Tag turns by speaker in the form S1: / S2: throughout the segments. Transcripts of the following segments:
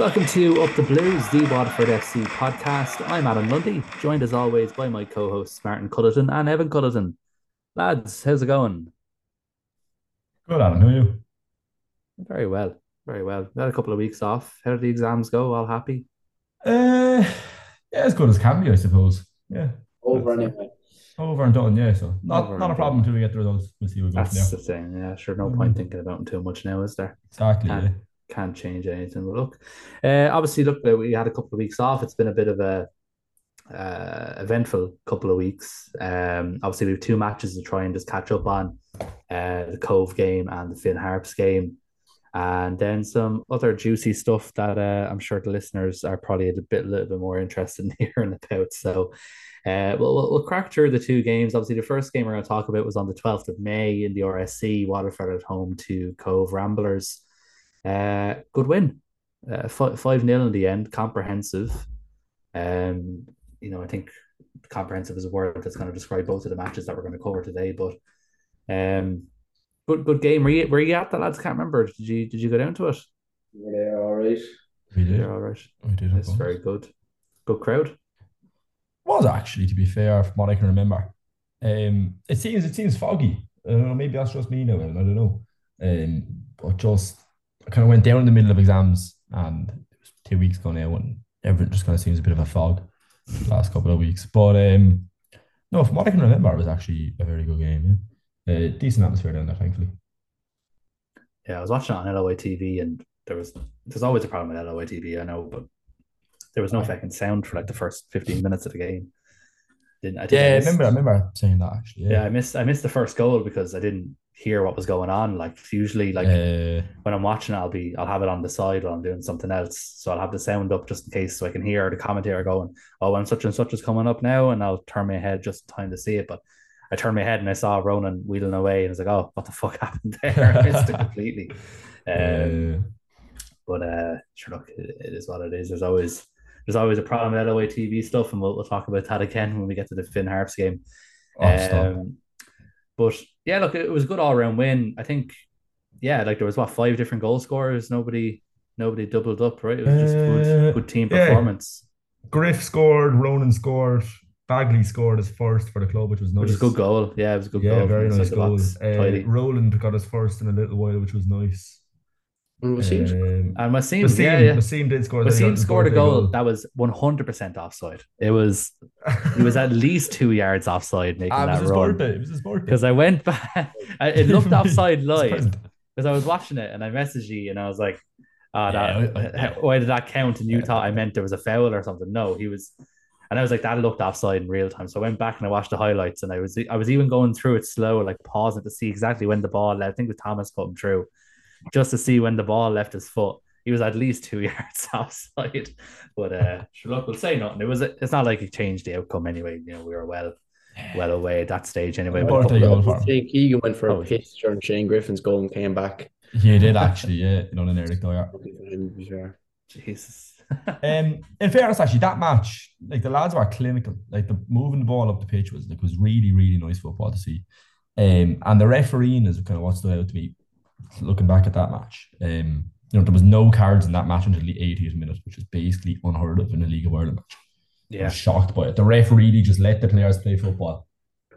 S1: Welcome to Up the Blues, the Waterford FC podcast. I'm Adam Lundy, joined as always by my co-hosts Martin Cullerton and Evan Cullerton. Lads, how's it going?
S2: Good, Adam. How are you?
S1: Very well, very well. We had a couple of weeks off. How did the exams go? All happy?
S2: Uh, yeah, as good as can be, I suppose. Yeah,
S3: Over anyway.
S2: over and done. Yeah, so not
S1: Over
S2: not a problem until we get the results. We'll see what goes
S1: That's
S2: from
S1: the thing. Yeah, sure. No
S2: Mhm.
S1: point thinking about it too much now, is there?
S2: Exactly.
S1: Can't,
S2: Yeah.
S1: Can't change anything. But look, uh, obviously, look, uh, we had a couple of weeks off. It's been a bit of a uh, eventful couple of weeks. Um, obviously, we have two matches to try and just catch up on uh, the Cobh game and the Finn Harps game. And then some other juicy stuff that uh, I'm sure the listeners are probably a bit, little bit more interested in hearing about. So, uh, we'll, we'll, we'll crack through the two games. Obviously, the first game we're going to talk about was on the 12th of May in the RSC. Waterford at home to Cobh Ramblers. Uh, good win, uh, five 0 in the end, comprehensive. Um, you know, I think comprehensive is a word that's going to describe both of the matches that we're going to cover today. But um, good good game. Were you were you at the lads? Can't remember. Did you did you go down to it?
S3: Were they all right?
S2: We did.
S1: Yeah, all right.
S2: We did.
S1: That's very good. Good crowd.
S2: Was actually, to be fair, from what I can remember. Um, it seems it seems foggy. I don't know. Maybe that's just me now. I don't know. Um, but just I kind of went down in the middle of exams, and it was two weeks ago now, and everything just kind of seems a bit of a fog the last couple of weeks. But um, no, from what I can remember, it was actually a very good game. Yeah, uh, decent atmosphere down there, thankfully.
S1: Yeah, I was watching it on LOI TV, and there was there's always a problem with LOI TV. I know, but there was no fucking sound for like the first fifteen minutes of the game. Didn't I? think
S2: Yeah, I
S1: missed-
S2: remember. I remember saying that actually.
S1: Yeah, I missed I missed the first goal because I didn't hear what was going on. Like usually, like
S2: uh,
S1: when I'm watching, it, I'll be I'll have it on the side while I'm doing something else, so I'll have the sound up just in case, so I can hear the commentator going, "Oh, and such and such is coming up now," and I'll turn my head just in time to see it. But I turned my head and I saw Ronan wheeling away, and I was like, "Oh, what the fuck happened there?" I missed it completely. Um,
S2: uh,
S1: but uh, sure, look, it, it is what it is. There's always there's always a problem with LOI TV stuff, and we'll, we'll talk about that again when we get to the Finn Harps game.
S2: oh.
S1: Um, but yeah, look, it was a good all round win. I think, yeah, like there was what five different goal scorers. Nobody, nobody doubled up, right? It was just
S2: Uh,
S1: good, good team
S2: yeah.
S1: performance,
S2: Griff scored, Ronan scored, Baggley scored his first for the club, which was nice.
S1: which is a good goal. Yeah, it was a good
S2: Yeah,
S1: goal.
S2: very nice goal. Uh, Roland got his first in a little while, which was nice.
S3: And was he?
S2: Um,
S1: And Wasim,
S2: Wasim,
S1: yeah, yeah.
S2: Wasim did score.
S1: Wasim
S2: the
S1: scored a
S2: birthday
S1: goal that was 100% offside. It was it was at least two yards offside making
S2: Ah, it was
S1: that
S2: his
S1: run.
S2: It was his birthday.
S1: Because I went back, I- it looked offside
S2: His
S1: live. because I was watching it and I messaged you and I was like, oh,
S2: Yeah,
S1: that,
S2: I- I- yeah.
S1: why did that count? And you
S2: Yeah.
S1: thought I meant there was a foul or something. No, he was, and I was like, that looked offside in real time. So I went back and I watched the highlights and I was, I was even going through it slow, like pausing to see exactly when the ball. I think it was Thomas put him through, just to see when the ball left his foot. He was at least two yards offside, but uh, sure, look, we'll say nothing. It was, it's not like he changed the outcome anyway. You know, we were well, well away at that stage anyway. with a
S2: Birthday
S1: couple of-
S2: goal for him.
S3: Jake Egan went for
S1: Oh.
S3: a piss during Shane Griffin's goal and came back.
S2: He did actually, yeah. Not an Eric Dier.
S3: Looking for him, to be fair.
S1: Jesus.
S2: Um, in fairness, actually, that match, like the lads were clinical. Like the moving the ball up the pitch was like was really, really nice football to see. Um, and the refereeing is kind of what stood out to me looking back at that match. Um, you know, there was no cards in that match until the 80th minute, which is basically unheard of in a League of Ireland match. I
S1: yeah.
S2: shocked by it. The referee just let the players play football.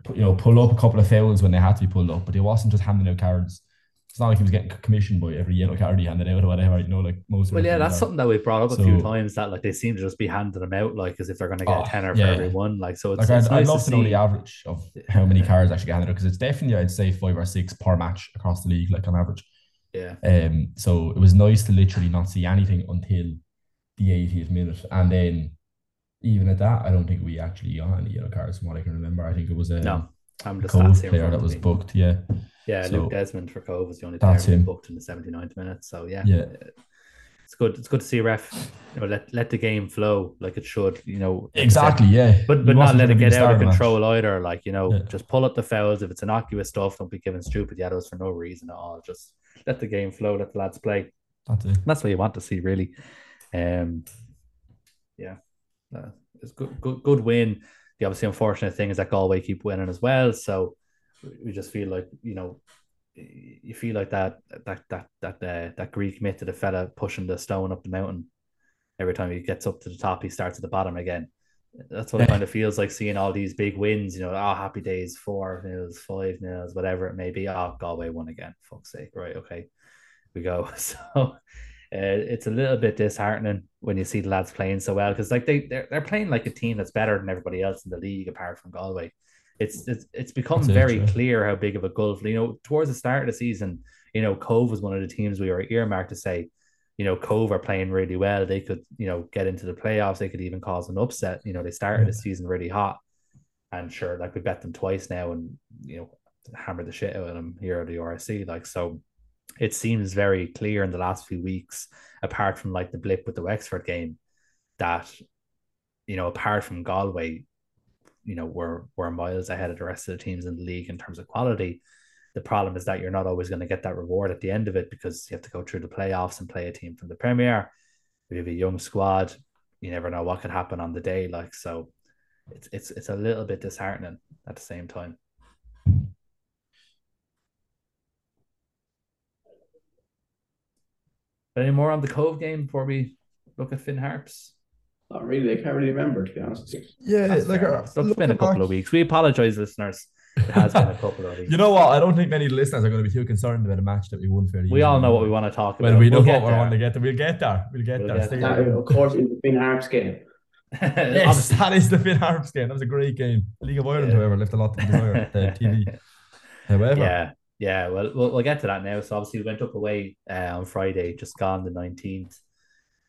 S2: Put, you know, pull up a couple of fouls when they had to be pulled up, but he wasn't just handing out cards. It's not like he was getting commissioned by every yellow card he handed out or whatever. You know, like most.
S1: Well, yeah, that's
S2: are.
S1: something that we've brought up a few times that like they seem to just be handing them out like as if they're going to get
S2: Oh,
S1: a tenner
S2: yeah.
S1: for every one. Like so, it's,
S2: Like
S1: it's
S2: I'd, I'd
S1: nice
S2: love to, know
S1: see.
S2: the average of how many cards actually get handed out because it's definitely I'd say five or six per match across the league, like on average.
S1: Yeah,
S2: Um, so it was nice to literally not see anything until the 80th minute, and then even at that, I don't think we actually got any yellow cards from what I can remember. I think it was a
S1: no, I'm the
S2: Cobh
S1: stats here
S2: player that was booked. Yeah,
S1: Yeah,
S2: so-
S1: Luke Desmond for Cobh was the only player
S2: him.
S1: booked in the 79th minute. So yeah,
S2: Yeah.
S1: it's good. It's good to see ref. You know, let let the game flow like it should. You know,
S2: exactly. Yeah,
S1: But but not let it get out of
S2: the match.
S1: control either. Like you know,
S2: Yeah.
S1: just pull up the fouls. If it's innocuous stuff, don't be giving stupid yellows for no reason at all. Just let the game flow. Let the lads play.
S2: That's it.
S1: That's what you want to see, really. Um, yeah, uh, it's good, good, good win. The obviously unfortunate thing is that Galway keep winning as well, so we just feel like you know, you feel like that that that that uh, that Greek myth of the fella pushing the stone up the mountain every time he gets up to the top, he starts at the bottom again. That's what it kind of feels like seeing all these big wins. You know, oh, happy days, four nils, five nils, whatever it may be. Oh, Galway won again. Fuck's sake. Right. Okay. We go. So uh, it's a little bit disheartening when you see the lads playing so well because like they they're, they're playing like a team that's better than everybody else in the league apart from Galway. It's it's it's become
S2: That's
S1: very
S2: yeah.
S1: clear how big of a gulf. You know, towards the start of the season, you know, Cobh was one of the teams we were earmarked to say, you know, Cobh are playing really well. They could, you know, get into the playoffs. They could even cause an upset. You know, they started the season really hot. And sure, like we bet them twice now and, you know, hammered the shit out of them here at the RSC. Like, so it seems very clear in the last few weeks, apart from like the blip with the Wexford game, that, you know, apart from Galway, you know, we're, we're miles ahead of the rest of the teams in the league in terms of quality. The problem is that you're not always going to get that reward at the end of it because you have to go through the playoffs and play a team from the Premier. We have a young squad. You never know what could happen on the day. Like so, it's it's it's a little bit disheartening at the same time. Any more on the Cobh game before we look at Finn Harps?
S3: Not really. I can't really remember to be honest.
S2: Yeah,
S1: That's
S2: like
S1: fair
S2: uh,
S1: it's been a couple
S2: back-
S1: of weeks. We apologize, listeners. It has been a couple of weeks.
S2: You know what? I don't think many listeners are going to be too concerned about a match that we won fairly.
S1: we all know what we want to talk about.
S2: Well, we know
S1: We'll
S2: what we
S1: there.
S2: want to get there. We'll get there. We'll get
S1: We'll
S2: there.
S1: get there.
S3: That,
S2: tuned.
S3: of course, in the Finn Harps game.
S2: Yes, that is the Finn Harps game. That was a great game. League of Ireland,
S1: Yeah.
S2: however, left a lot to be desired. The TV. However,
S1: Yeah, yeah. Well, we'll we'll get to that now. So obviously we went up away uh, on Friday, just gone the nineteenth,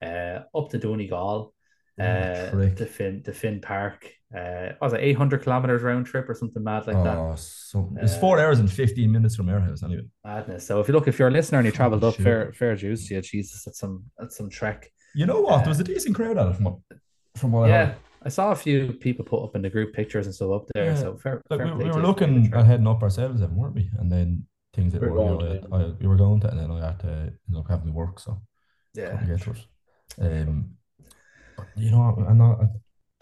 S1: uh, up to Donegal,
S2: Oh,
S1: uh, to Finn to Finn Park. Uh, was it eight hundred kilometers round trip or something mad like that?
S2: oh, so it's
S1: Uh,
S2: four hours and fifteen minutes from our house anyway.
S1: Madness. So if you look, if you're a listener and you travelled
S2: Holy
S1: up, fair fair juice to you. Jesus, that's some that's some trek.
S2: You know what?
S1: Uh,
S2: There was a decent crowd at it from what, from what I
S1: Yeah,
S2: heard.
S1: I saw a few people put up in the group pictures and stuff up there.
S2: Yeah.
S1: So fair.
S2: Like,
S1: fair
S2: we, we were looking
S1: Trek.
S2: at heading up ourselves, then, weren't we? And then things that
S3: We
S2: were,
S3: were
S2: you
S3: going
S2: know,
S3: to,
S2: I, we were going to, and then I had to end up having to work, so
S1: Yeah.
S2: get to it. Um, but, you know, I'm not.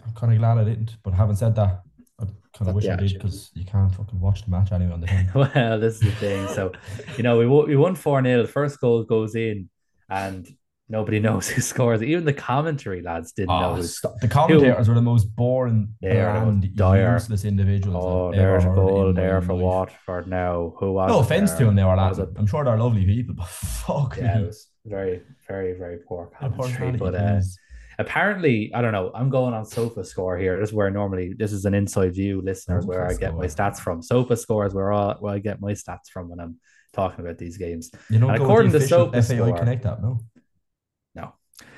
S2: I'm kind of glad I didn't. But having said that, I kind of wish I did because you can't fucking watch the match anyway on the thing.
S1: Well, this is the thing. So, you know, we won, we won 4 0. The first goal goes in, and nobody knows who scores. Even the commentary lads didn't know
S2: Oh,
S1: who.
S2: stop. The commentators were the most boring,
S1: They are the
S2: bland,
S1: dire.
S2: useless individuals.
S1: Oh, there's a goal there for
S2: life.
S1: Watford now. Who was
S2: No offense to them, they were lads. I'm sure they're lovely people, but fuck
S1: Yeah, it was very, very, very poor commentary. But uh, apparently, I don't know. I'm going on Sofa Score here. This is where normally this is an inside view, listeners, where I get my stats from. Sofa Score is where, all, where I get my stats from when I'm talking about these games.
S2: You know,
S1: according to SofaScore-
S2: Connect app, no?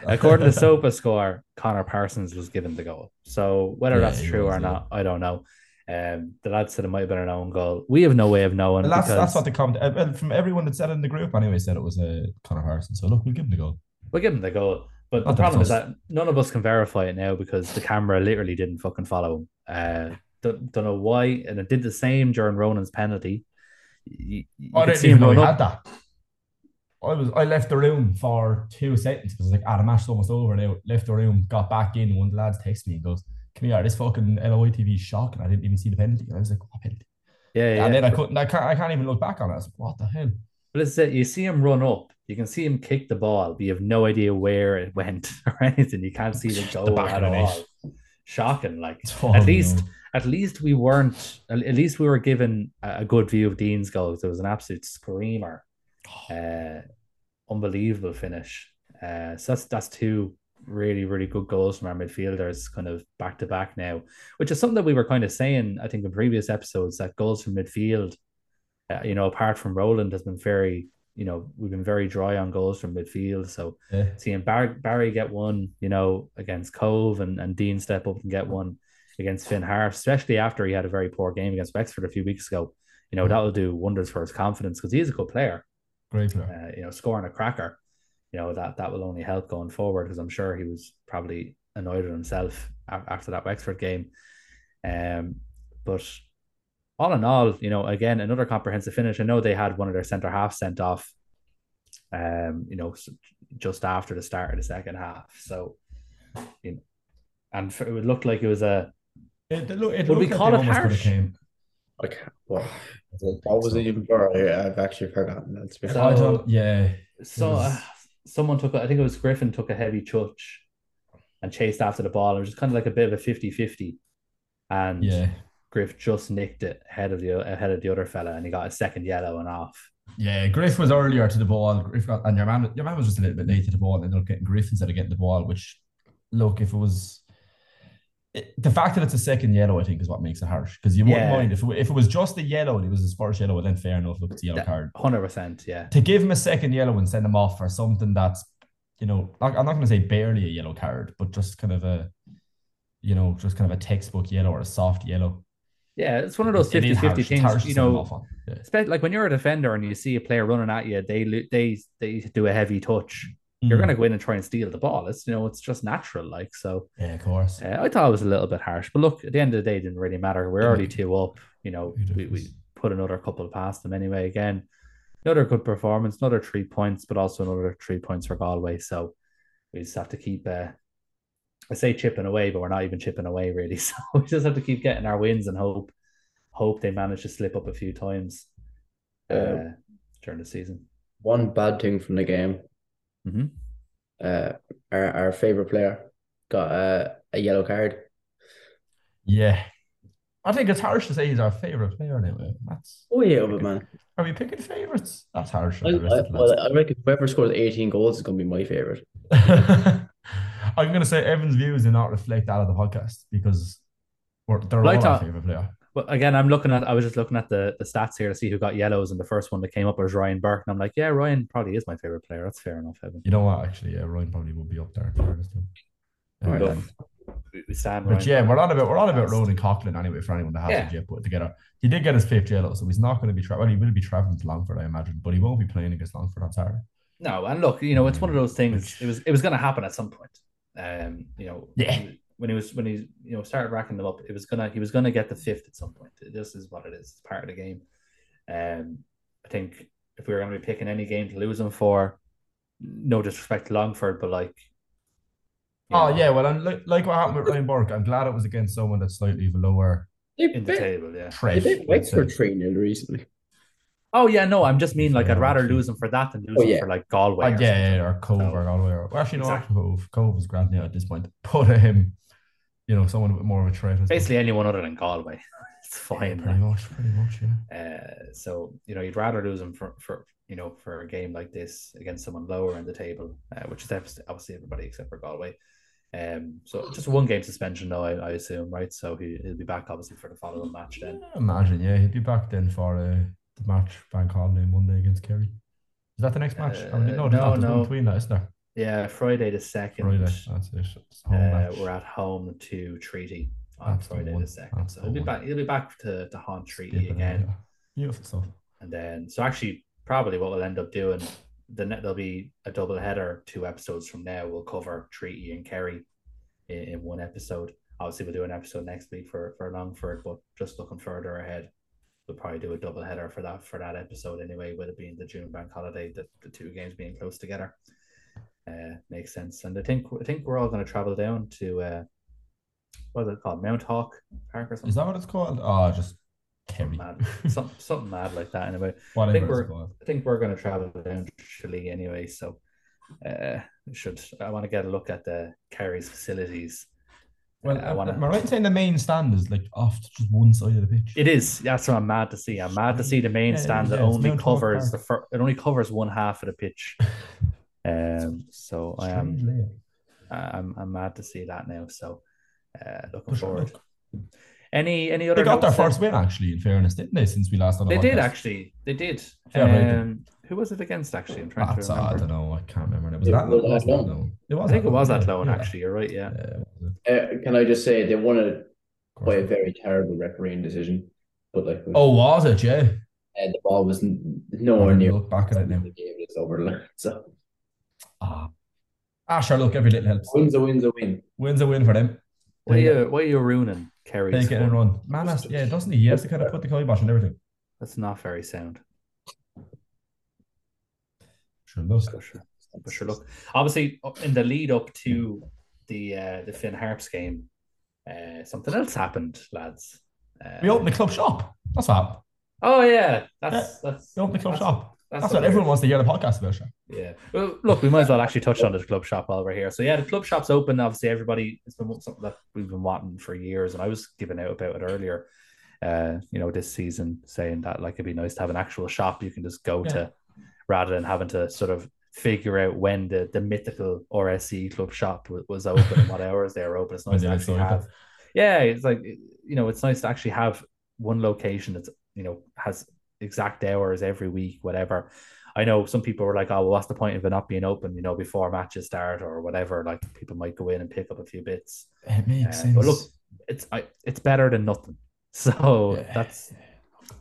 S1: According to Sofa Score, Connor Parsons was given the goal. So whether
S2: Yeah,
S1: that's true
S2: was,
S1: or
S2: yeah.
S1: not, I don't know. Um, the lad said it might have been an own goal. We have no way of knowing
S2: that's that's what the comment uh, from everyone that said it in the group anyway said it was a uh, Connor Harrison. So look, we'll give him the goal.
S1: we'll give him the goal. But
S2: Not
S1: the problem is that none of us can verify it now because the camera literally didn't fucking follow him. Uh, don't, don't know why, and it did the same during Ronan's penalty. You, you
S2: I didn't
S1: see
S2: even
S1: him
S2: know he had that. I was I left the room for two seconds because I was like, ah, the match's almost over now. Left the room, got back in, one of the lads texted me and goes, Come here, this fucking LOI TV is shocking. I didn't even see the penalty. And I was like, What penalty?
S1: Yeah, yeah.
S2: And then I couldn't I can't I can't even look back on it. I was like, What the hell?
S1: But it's that you see him run up, you can see him kick the ball, but you have no idea where it went or anything. You can't see the
S2: The
S1: goal
S2: back
S1: at all. Shocking, like
S2: Oh,
S1: at least
S2: no.
S1: at least we weren't at least we were given a good view of Dean's goals. It was an absolute screamer. Uh unbelievable finish. Uh so that's that's two really, really good goals from our midfielders kind of back to back now, which is something that we were kind of saying, I think, in previous episodes that goals from midfield, uh, you know, apart from Roland, has been very, you know, we've been very dry on goals from midfield. So
S2: Yeah.
S1: seeing Bar- Barry get one, you know, against Cobh and, and Dean step up and get one against Finn Harps, especially after he had a very poor game against Wexford a few weeks ago, you know, that'll do wonders for his confidence because he is a good player
S2: Great player.
S1: uh, you know, scoring a cracker, you know, that that will only help going forward because I'm sure he was probably annoyed at himself after that Wexford game. Um, but all in all, you know, again, another comprehensive finish. I know they had one of their centre half sent off, um, you know, just after the start of the second half. So, you know, and for, it would look like it was a
S2: It, look, it
S1: Would we
S2: looked like
S1: call it
S2: almost could have
S1: harsh?
S2: Came.
S3: Like what? What was it even for? I- I've actually forgotten. That's been
S1: So-
S2: yeah.
S1: so.
S2: was-
S1: Uh, someone took, I think it was Griffin took a heavy touch and chased after the ball. It was just kind of like a bit of a 50-50. And
S2: Yeah.
S1: Griff just nicked it ahead of the ahead of the other fella, and he got a second yellow and off.
S2: Yeah, Griff was earlier to the ball. Griff got, and your man, your man was just a little bit late to the ball, and ended up getting Griff instead of getting the ball. Which, look, if it was it, the fact that it's a second yellow, I think, is what makes it harsh. Because you wouldn't
S1: Yeah.
S2: mind if it, if it was just a yellow and it was his first yellow, then fair enough. Look, it's a yellow
S1: Yeah.
S2: card.
S1: Hundred percent, yeah.
S2: To give him a second yellow and send him off for something that's, you know, not- I'm not going to say barely a yellow card, but just kind of a, you know, just kind of a textbook yellow or a soft yellow.
S1: Yeah, it's one of those
S2: It is
S1: 50-50 things. You know.
S2: Yeah.
S1: Like when you're a defender and you see a player running at you, they they they do a heavy touch. You're
S2: Mm.
S1: gonna go in and try and steal the ball. It's you know it's just natural. Like so,
S2: Yeah, of course.
S1: uh, I thought it was a little bit harsh. But look, at the end of the day, it didn't really matter. We're
S2: Yeah,
S1: already two up. You know, we, we put another couple past them anyway. Again, another good performance, another three points, but also another three points for Galway. So we just have to keep. Uh, I say chipping away, but we're not even chipping away really. So we just have to keep getting our wins and hope hope they manage to slip up a few times uh,
S3: Uh,
S1: during the season.
S3: One bad thing from the game,
S1: hmm
S3: uh, our, our favorite player got uh, a yellow card.
S2: Yeah. I think it's harsh to say he's our favourite player now. uh, That's
S3: Oh yeah, but man.
S2: are we picking favourites? That's harsh.
S3: I,
S2: on the rest
S3: I, well. I reckon whoever scores 18 goals is going to be my favorite.
S2: I'm gonna say Evan's views do not reflect that of the podcast because we're, they're
S1: Well, I
S2: all our favourite player.
S1: But again, I'm looking at. I was just looking at the the stats here to see who got yellows, and the first one that came up was Ryan Burke, and I'm like, yeah, Ryan probably is my favorite player. That's fair enough, Evan.
S2: You know what? Actually, yeah, Ryan probably will be up there. in fairness to him.
S3: Right.
S2: Um,
S1: stand.
S2: But
S1: Ryan
S2: yeah, we're on about we're on about. Ronan Coughlin anyway for anyone that hasn't
S1: Yeah.
S2: yet put it together. He did get his fifth yellow, so he's not going to be tra- well. He will be traveling to Longford, I imagine, but he won't be playing against Longford on Saturday.
S1: No, and look, you know, it's one of those things. It was it was going to happen at some point. Um, you know,
S2: Yeah.
S1: When he was when he you know started racking them up, it was gonna he was gonna get the fifth at some point. This is what it is. It's part of the game. Um, I think if we were going to be picking any game to lose them for, no disrespect to Longford, but like.
S2: Oh
S1: know,
S2: yeah, well, and like, like what happened with Ryan Burke, I'm glad it was against someone that's slightly of lower
S3: They
S1: in the table, yeah.
S3: they
S2: threat.
S3: beat
S2: let's
S3: Wexford 3 0 recently.
S1: Oh yeah, no, I'm just mean like I'd rather lose them for that than lose
S3: Oh,
S1: them for like Galway.
S2: Uh, yeah,
S1: something.
S2: yeah, or Cobh
S1: So-
S2: or Galway. Or, well, actually, no,
S1: Exactly.
S2: Cobh. Cobh is grand now at this point. Put him, you know, someone with more of a threat. I.
S1: Basically, anyone other than Galway, it's
S2: Yeah,
S1: fine.
S2: pretty much, pretty much, yeah.
S1: Uh, so you know, you'd rather lose them for, for you know for a game like this against someone lower in the table, uh, which is obviously everybody except for Galway. Um, so just one game suspension, though, I, I assume, right? So he, he'll be back obviously for the following match then.
S2: Yeah, imagine, yeah, he'd be back then for uh, the match bank holiday Monday against Kerry. Is that the next match?
S1: Uh,
S2: no, there's
S1: no.
S2: There's one
S1: no.
S2: between that, is there?
S1: Yeah, Friday the second.
S2: Friday. That's it.
S1: Uh, we're at home to Treaty on
S2: That's
S1: Friday
S2: one.
S1: the second.
S2: That's
S1: So
S2: the
S1: he'll be back. He'll be back to to haunt Treaty
S2: Skipping it,
S1: again.
S2: yeah. Beautiful stuff.
S1: And then, so actually, probably what we'll end up doing, the net there'll be a double header. Two episodes from now, we'll cover Treaty and Kerry in, in one episode. Obviously, we'll do an episode next week for for Longford, but just looking further ahead, we'll probably do a double header for that for that episode anyway. With it being the June bank holiday, the, the two games being close together, uh, makes sense. And I think I think we're all going to travel down to uh, what is it called, Mounthawk Park or something.
S2: Is that what it's called? Oh, just Kerry.
S1: mad, something something mad like that anyway.
S2: Whatever
S1: think we're-
S2: called.
S1: I think we're going to travel down to Tralee anyway, so uh, should I want to get a look at the Kerry's facilities.
S2: Well,
S1: Uh, I want
S2: am I
S1: to.
S2: right in saying the main stand is like off to just one side of the pitch?
S1: It is. That's what I'm mad to see. I'm mad to see the main
S2: Yeah,
S1: stand that
S2: yeah, it's
S1: only covers the fir- it only covers one half of the pitch. Um, so I am. I'm I'm mad to see that now. So uh, looking
S2: But sure,
S1: forward.
S2: look,
S1: Any any other?
S2: They got their
S1: then?
S2: first win actually. In fairness, didn't they? Since we last on a
S1: They did actually. They did.
S2: Yeah, right.
S1: um, who was it against? Actually, I'm trying
S2: That's,
S1: to
S2: uh, I don't know. I can't remember. Was
S3: It
S2: that
S3: was
S2: Athlone?
S3: Athlone.
S2: Athlone. It was.
S1: I think it was
S2: yeah,
S1: Athlone.
S2: yeah.
S1: Actually, you're right. Yeah.
S2: Yeah,
S3: Uh, can I just say they won it
S2: of course.
S3: by a very terrible refereeing decision, but like
S2: Oh, was it? Yeah.
S3: uh, the ball was n-
S2: I
S3: nowhere
S2: didn't
S3: near
S2: look back at it now.
S3: the game is over. So
S2: Ah, ah, sure. Look, every little helps.
S3: wins a win's a win.
S2: Wins a win for them.
S1: What are
S2: Take
S1: you, what are you ruining, Kerry?
S2: Take it and run. Man, that's, yeah, doesn't he? He has to kind of put the kibosh and everything.
S1: That's not very sound.
S2: Sure does.
S1: But sure, but sure, look. Obviously, in the lead up to the uh, the Finn Harps game, uh, something else happened, lads. Uh,
S2: We opened the club shop. That's what happened.
S1: Oh yeah, that's that's
S2: We opened the club
S1: that's,
S2: shop. That's what everyone wants to hear the podcast about, sure.
S1: Yeah. Well, look, we might as well actually touch on the club shop while we're here. So yeah, the club shop's open. Obviously, everybody it's been something that we've been wanting for years, and I was giving out about it earlier. Uh, you know, this season, saying that like it'd be nice to have an actual shop you can just go
S2: Yeah.
S1: to, rather than having to sort of figure out when the the mythical RSC club shop was, was open and what hours they were open. It's nice to
S2: Yeah,
S1: actually
S2: so
S1: have. Yeah, it's like you know, it's nice to actually have one location that's you know has exact hours every week, whatever. I know some people were like, "Oh, well, what's the point of it not being open? You know, before matches start or whatever." Like people might go in and pick up a few bits.
S2: It makes
S1: Uh,
S2: sense.
S1: but look, It's I, it's better than nothing. So
S2: Yeah.
S1: that's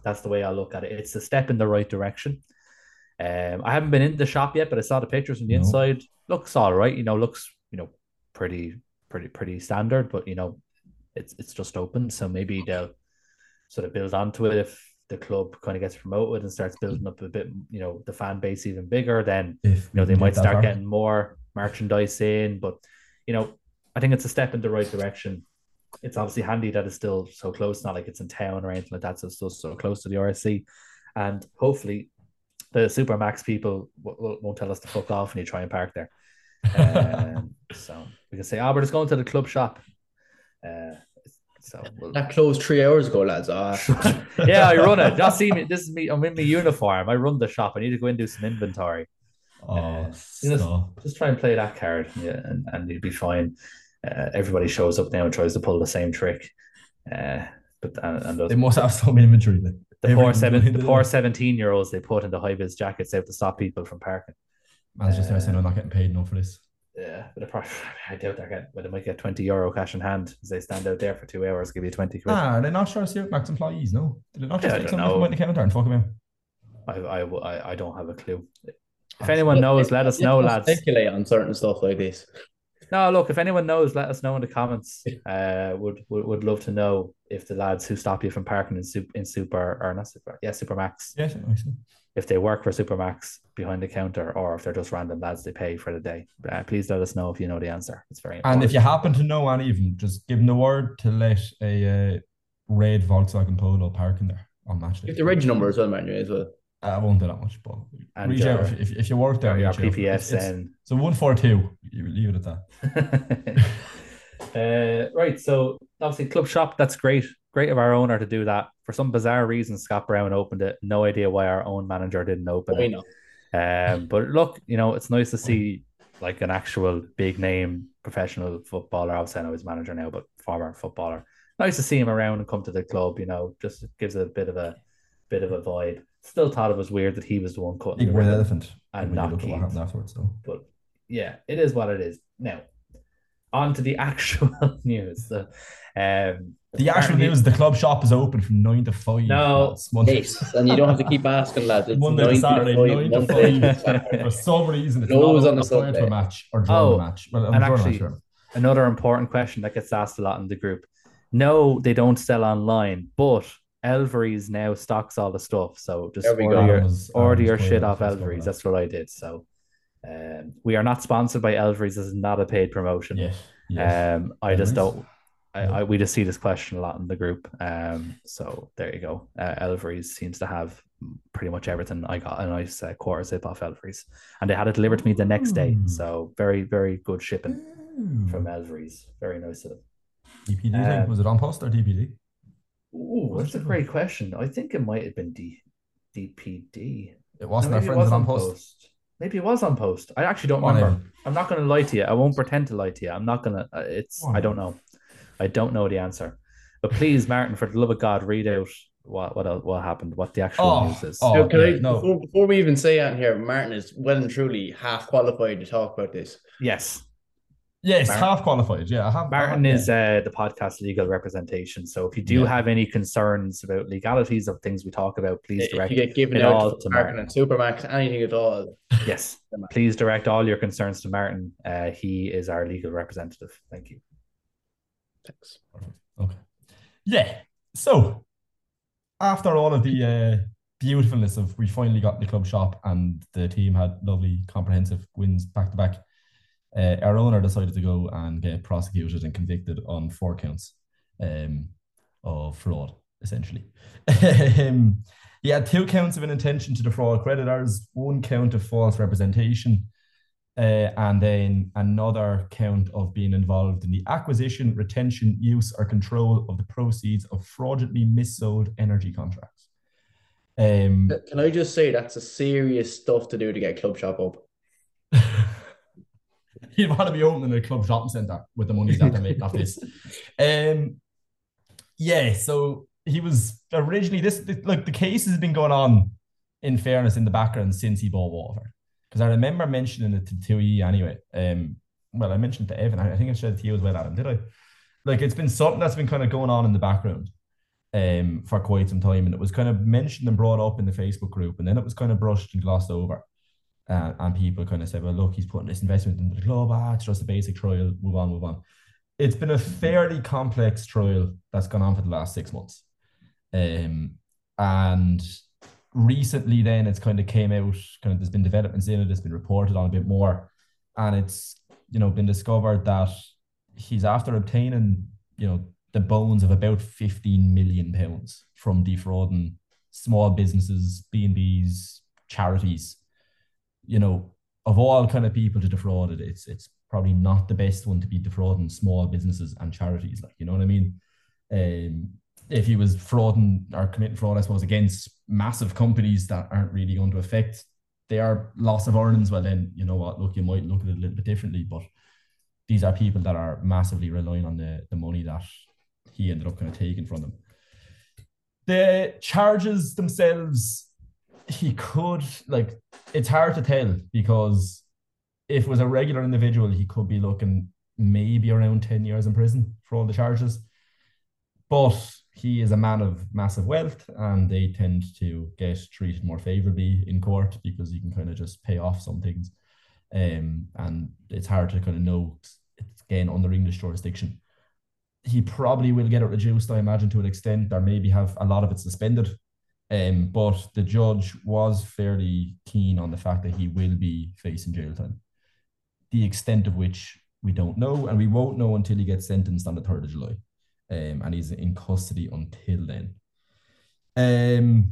S1: that's the way I look at it. It's a step in the right direction. Um, I haven't been in the shop yet, but I saw the pictures from the
S2: No.
S1: inside. Looks all right. You know, looks you know pretty pretty pretty standard. But you know, it's it's just open, so maybe they'll sort of build onto it if the club kind of gets promoted and starts building up a bit. You know, the fan base even bigger. Then
S2: if
S1: you know they might start getting more merchandise in but you know i think it's a step in the right direction it's obviously handy that it's still so close not like it's in town or anything like that so it's still so close to the rsc and hopefully the Supermac's people w- won't tell us to fuck off when you try and park there um, so we can say oh we're just going to the club shop uh, so we'll,
S3: That closed three hours ago, lads. Ah,
S1: yeah i run it just see me this is me i'm in my uniform i run the shop i need to go and do some inventory
S2: Oh,
S1: Uh, you know, just try and play that card, yeah, and, and you'd be fine. Uh, everybody shows up now and tries to pull the same trick. Uh, but and, and those,
S2: They must have some inventory. Like,
S1: the poor seven, the poor seventeen year olds they put into high vis jackets out to stop people from parking.
S2: Man's just there saying I'm not getting paid enough for this.
S1: Yeah, but probably, I doubt they're getting, but they might get twenty euro cash in hand as they stand out there for two hours, give you twenty quid.
S2: Ah, are they not sure to Max employees? No, did they not just
S1: I
S2: take
S1: don't
S2: something
S1: know.
S2: from the counter and fuck them out?
S1: I, I, I, I don't have a clue. If anyone knows, let us know, lads.
S3: Speculate on certain stuff like this.
S1: No, look, if anyone knows, let us know in the comments. Uh, would would, would love to know if the lads who stop you from parking in super in super or not super, yeah, Supermac's,
S2: Yes, I see.
S1: If they work for Supermac's behind the counter or if they're just random lads they pay for the day. Uh, please let us know if you know the answer. It's very important.
S2: And if you happen to know any of them, just give them the word to let a uh, red Volkswagen Polo park in there on match day.
S3: Give the reg number as well, man, as well.
S2: I won't do that much, but
S1: And
S2: reach out
S1: your-
S2: if, if, if you work there.
S1: your, your
S2: reach out. It's- it's-
S1: PPSN.
S2: So one four two. You leave it at that.
S1: uh, right. So obviously, club shop. That's great. Great of our owner to do that. For some bizarre reason, Scott Brown opened it. No idea why our own manager didn't open
S3: Why
S1: it.
S3: not?
S1: Um, but look, you know, it's nice to see like an actual big name professional footballer. Obviously, I know he's manager now, but former footballer. Nice to see him around and come to the club. You know, just gives it a bit of a bit of a vibe. Still thought it was weird that he was the one cutting
S2: Big
S1: the
S2: red elephant.
S1: and
S2: when you
S1: not
S2: look at what
S1: Keith.
S2: happened afterwards, though.
S1: But yeah, it is what it is. Now, on to the actual news. The, um,
S2: The actual news: the club shop is open from nine to five.
S1: No.
S2: That's Monday,
S3: and you don't have to keep asking, lads. It's
S2: Monday to
S3: 9
S2: Saturday,
S3: five,
S2: nine to
S3: Monday to
S2: five. For some reason, it's
S3: Close
S2: not
S3: on
S2: on
S3: a
S2: the prior to a
S3: Sunday.
S2: match or during
S1: Oh,
S2: a match. Well,
S1: and
S2: during a match,
S1: actually-
S2: sure.
S1: another important question that gets asked a lot in the group. No, they don't sell online, but Elvery's now stocks all the stuff. So just order
S3: go.
S1: your,
S2: was-
S1: order your shit off
S2: first go
S1: Elvery's.
S2: with
S1: That's what I did. So um, we are not sponsored by Elvery's. This is not a paid promotion.
S2: Yes. yes.
S1: Um, I just don't. I, I we just see this question a lot in the group. Um, so there you go. Uh, Elvery's seems to have pretty much everything. I got a nice uh, quarter zip off Elvery's, and they had it delivered to me the next day. So very very good shipping
S2: Ooh.
S1: from Elvery's. Very nice of them.
S2: DPD
S1: Um.
S2: Was it An Post or DPD?
S1: Ooh, that's a great question. I think it might have been D DPD.
S2: It wasn't
S1: No,
S2: our
S1: maybe it
S2: friends
S1: was
S2: on
S1: An
S2: Post.
S1: Maybe it was An Post. I actually don't remember. I'm not going to lie to you. I won't pretend to lie to you. I'm not going to. Uh, it's. I don't know. I don't know the answer. But please, Martin, for the love of God, read out what what else- what happened, what the actual
S2: Oh,
S1: news is.
S2: oh.
S3: Now, can I,
S2: yeah, no.
S3: before, before we even say that here, Martin is well and truly half qualified to talk about this.
S1: Yes,
S2: Yes,
S1: Martin-
S2: half qualified. Yeah, I have.
S1: Martin
S2: I have-
S1: is uh, the podcast legal representation. So if you do
S2: Yeah.
S1: have any concerns about legalities of things we talk about, please
S3: If
S1: direct.
S3: you get given
S1: it
S3: out
S1: all
S3: to
S1: to
S3: Martin
S1: Martin.
S3: and Supermac's, anything at all.
S1: Yes, please direct all your concerns to Martin. Uh, he is our legal representative. Thank you.
S3: Thanks.
S2: Okay. Yeah. So after all of the uh, beautifulness of we finally got the club shop and the team had lovely comprehensive wins back to back, uh, our owner decided to go and get prosecuted and convicted on four counts um, of fraud, essentially. um, He had two counts of an intention to defraud creditors, one count of false representation, uh, and then another count of being involved in the acquisition, retention, use, or control of the proceeds of fraudulently missold energy contracts. Um,
S3: Can I just say that's a serious stuff to do to get club shop up?
S2: He'd want to be opening a club shopping centre with the money that they make off this. Um, yeah, so he was originally this, this like the case has been going on in fairness in the background since he bought Waterford. Because I remember mentioning it to Tui anyway. Um, well, I mentioned to Evan, I think I said to you as well, Adam, did I? Like it's been something that's been kind of going on in the background um for quite some time. And it was kind of mentioned and brought up in the Facebook group, and then it was kind of brushed and glossed over. Uh, and people kind of said, well, look, he's putting this investment into the club. Ah, it's just a basic trial. Move on, move on. It's been a fairly complex trial that's gone on for the last six months. Um, and recently, then it's kind of came out, kind of there's been developments in it, it's been reported on a bit more. And it's, you know, been discovered that he's after obtaining, you know, the bones of about 15 million pounds from defrauding small businesses, B&Bs, charities you know, of all kind of people to defraud it, it's it's probably not the best one to be defrauding small businesses and charities. Like, you know what I mean? Um, if he was frauding or committing fraud, I suppose, against massive companies that aren't really going to affect their loss of earnings, well, then you know what? Look, you might look at it a little bit differently, but these are people that are massively relying on the the money that he ended up kind of taking from them. The charges themselves he could like it's hard to tell because if it was a regular individual, he could be looking maybe around 10 years in prison for all the charges. But he is a man of massive wealth and they tend to get treated more favorably in court because you can kind of just pay off some things. Um, and it's hard to kind of know it's again under English jurisdiction. He probably will get it reduced, I imagine, to an extent, or maybe have a lot of it suspended um, but the judge was fairly keen on the fact that he will be facing jail time. The extent of which we don't know, and we won't know until he gets sentenced on the 3rd of July. Um, and he's in custody until then. Um,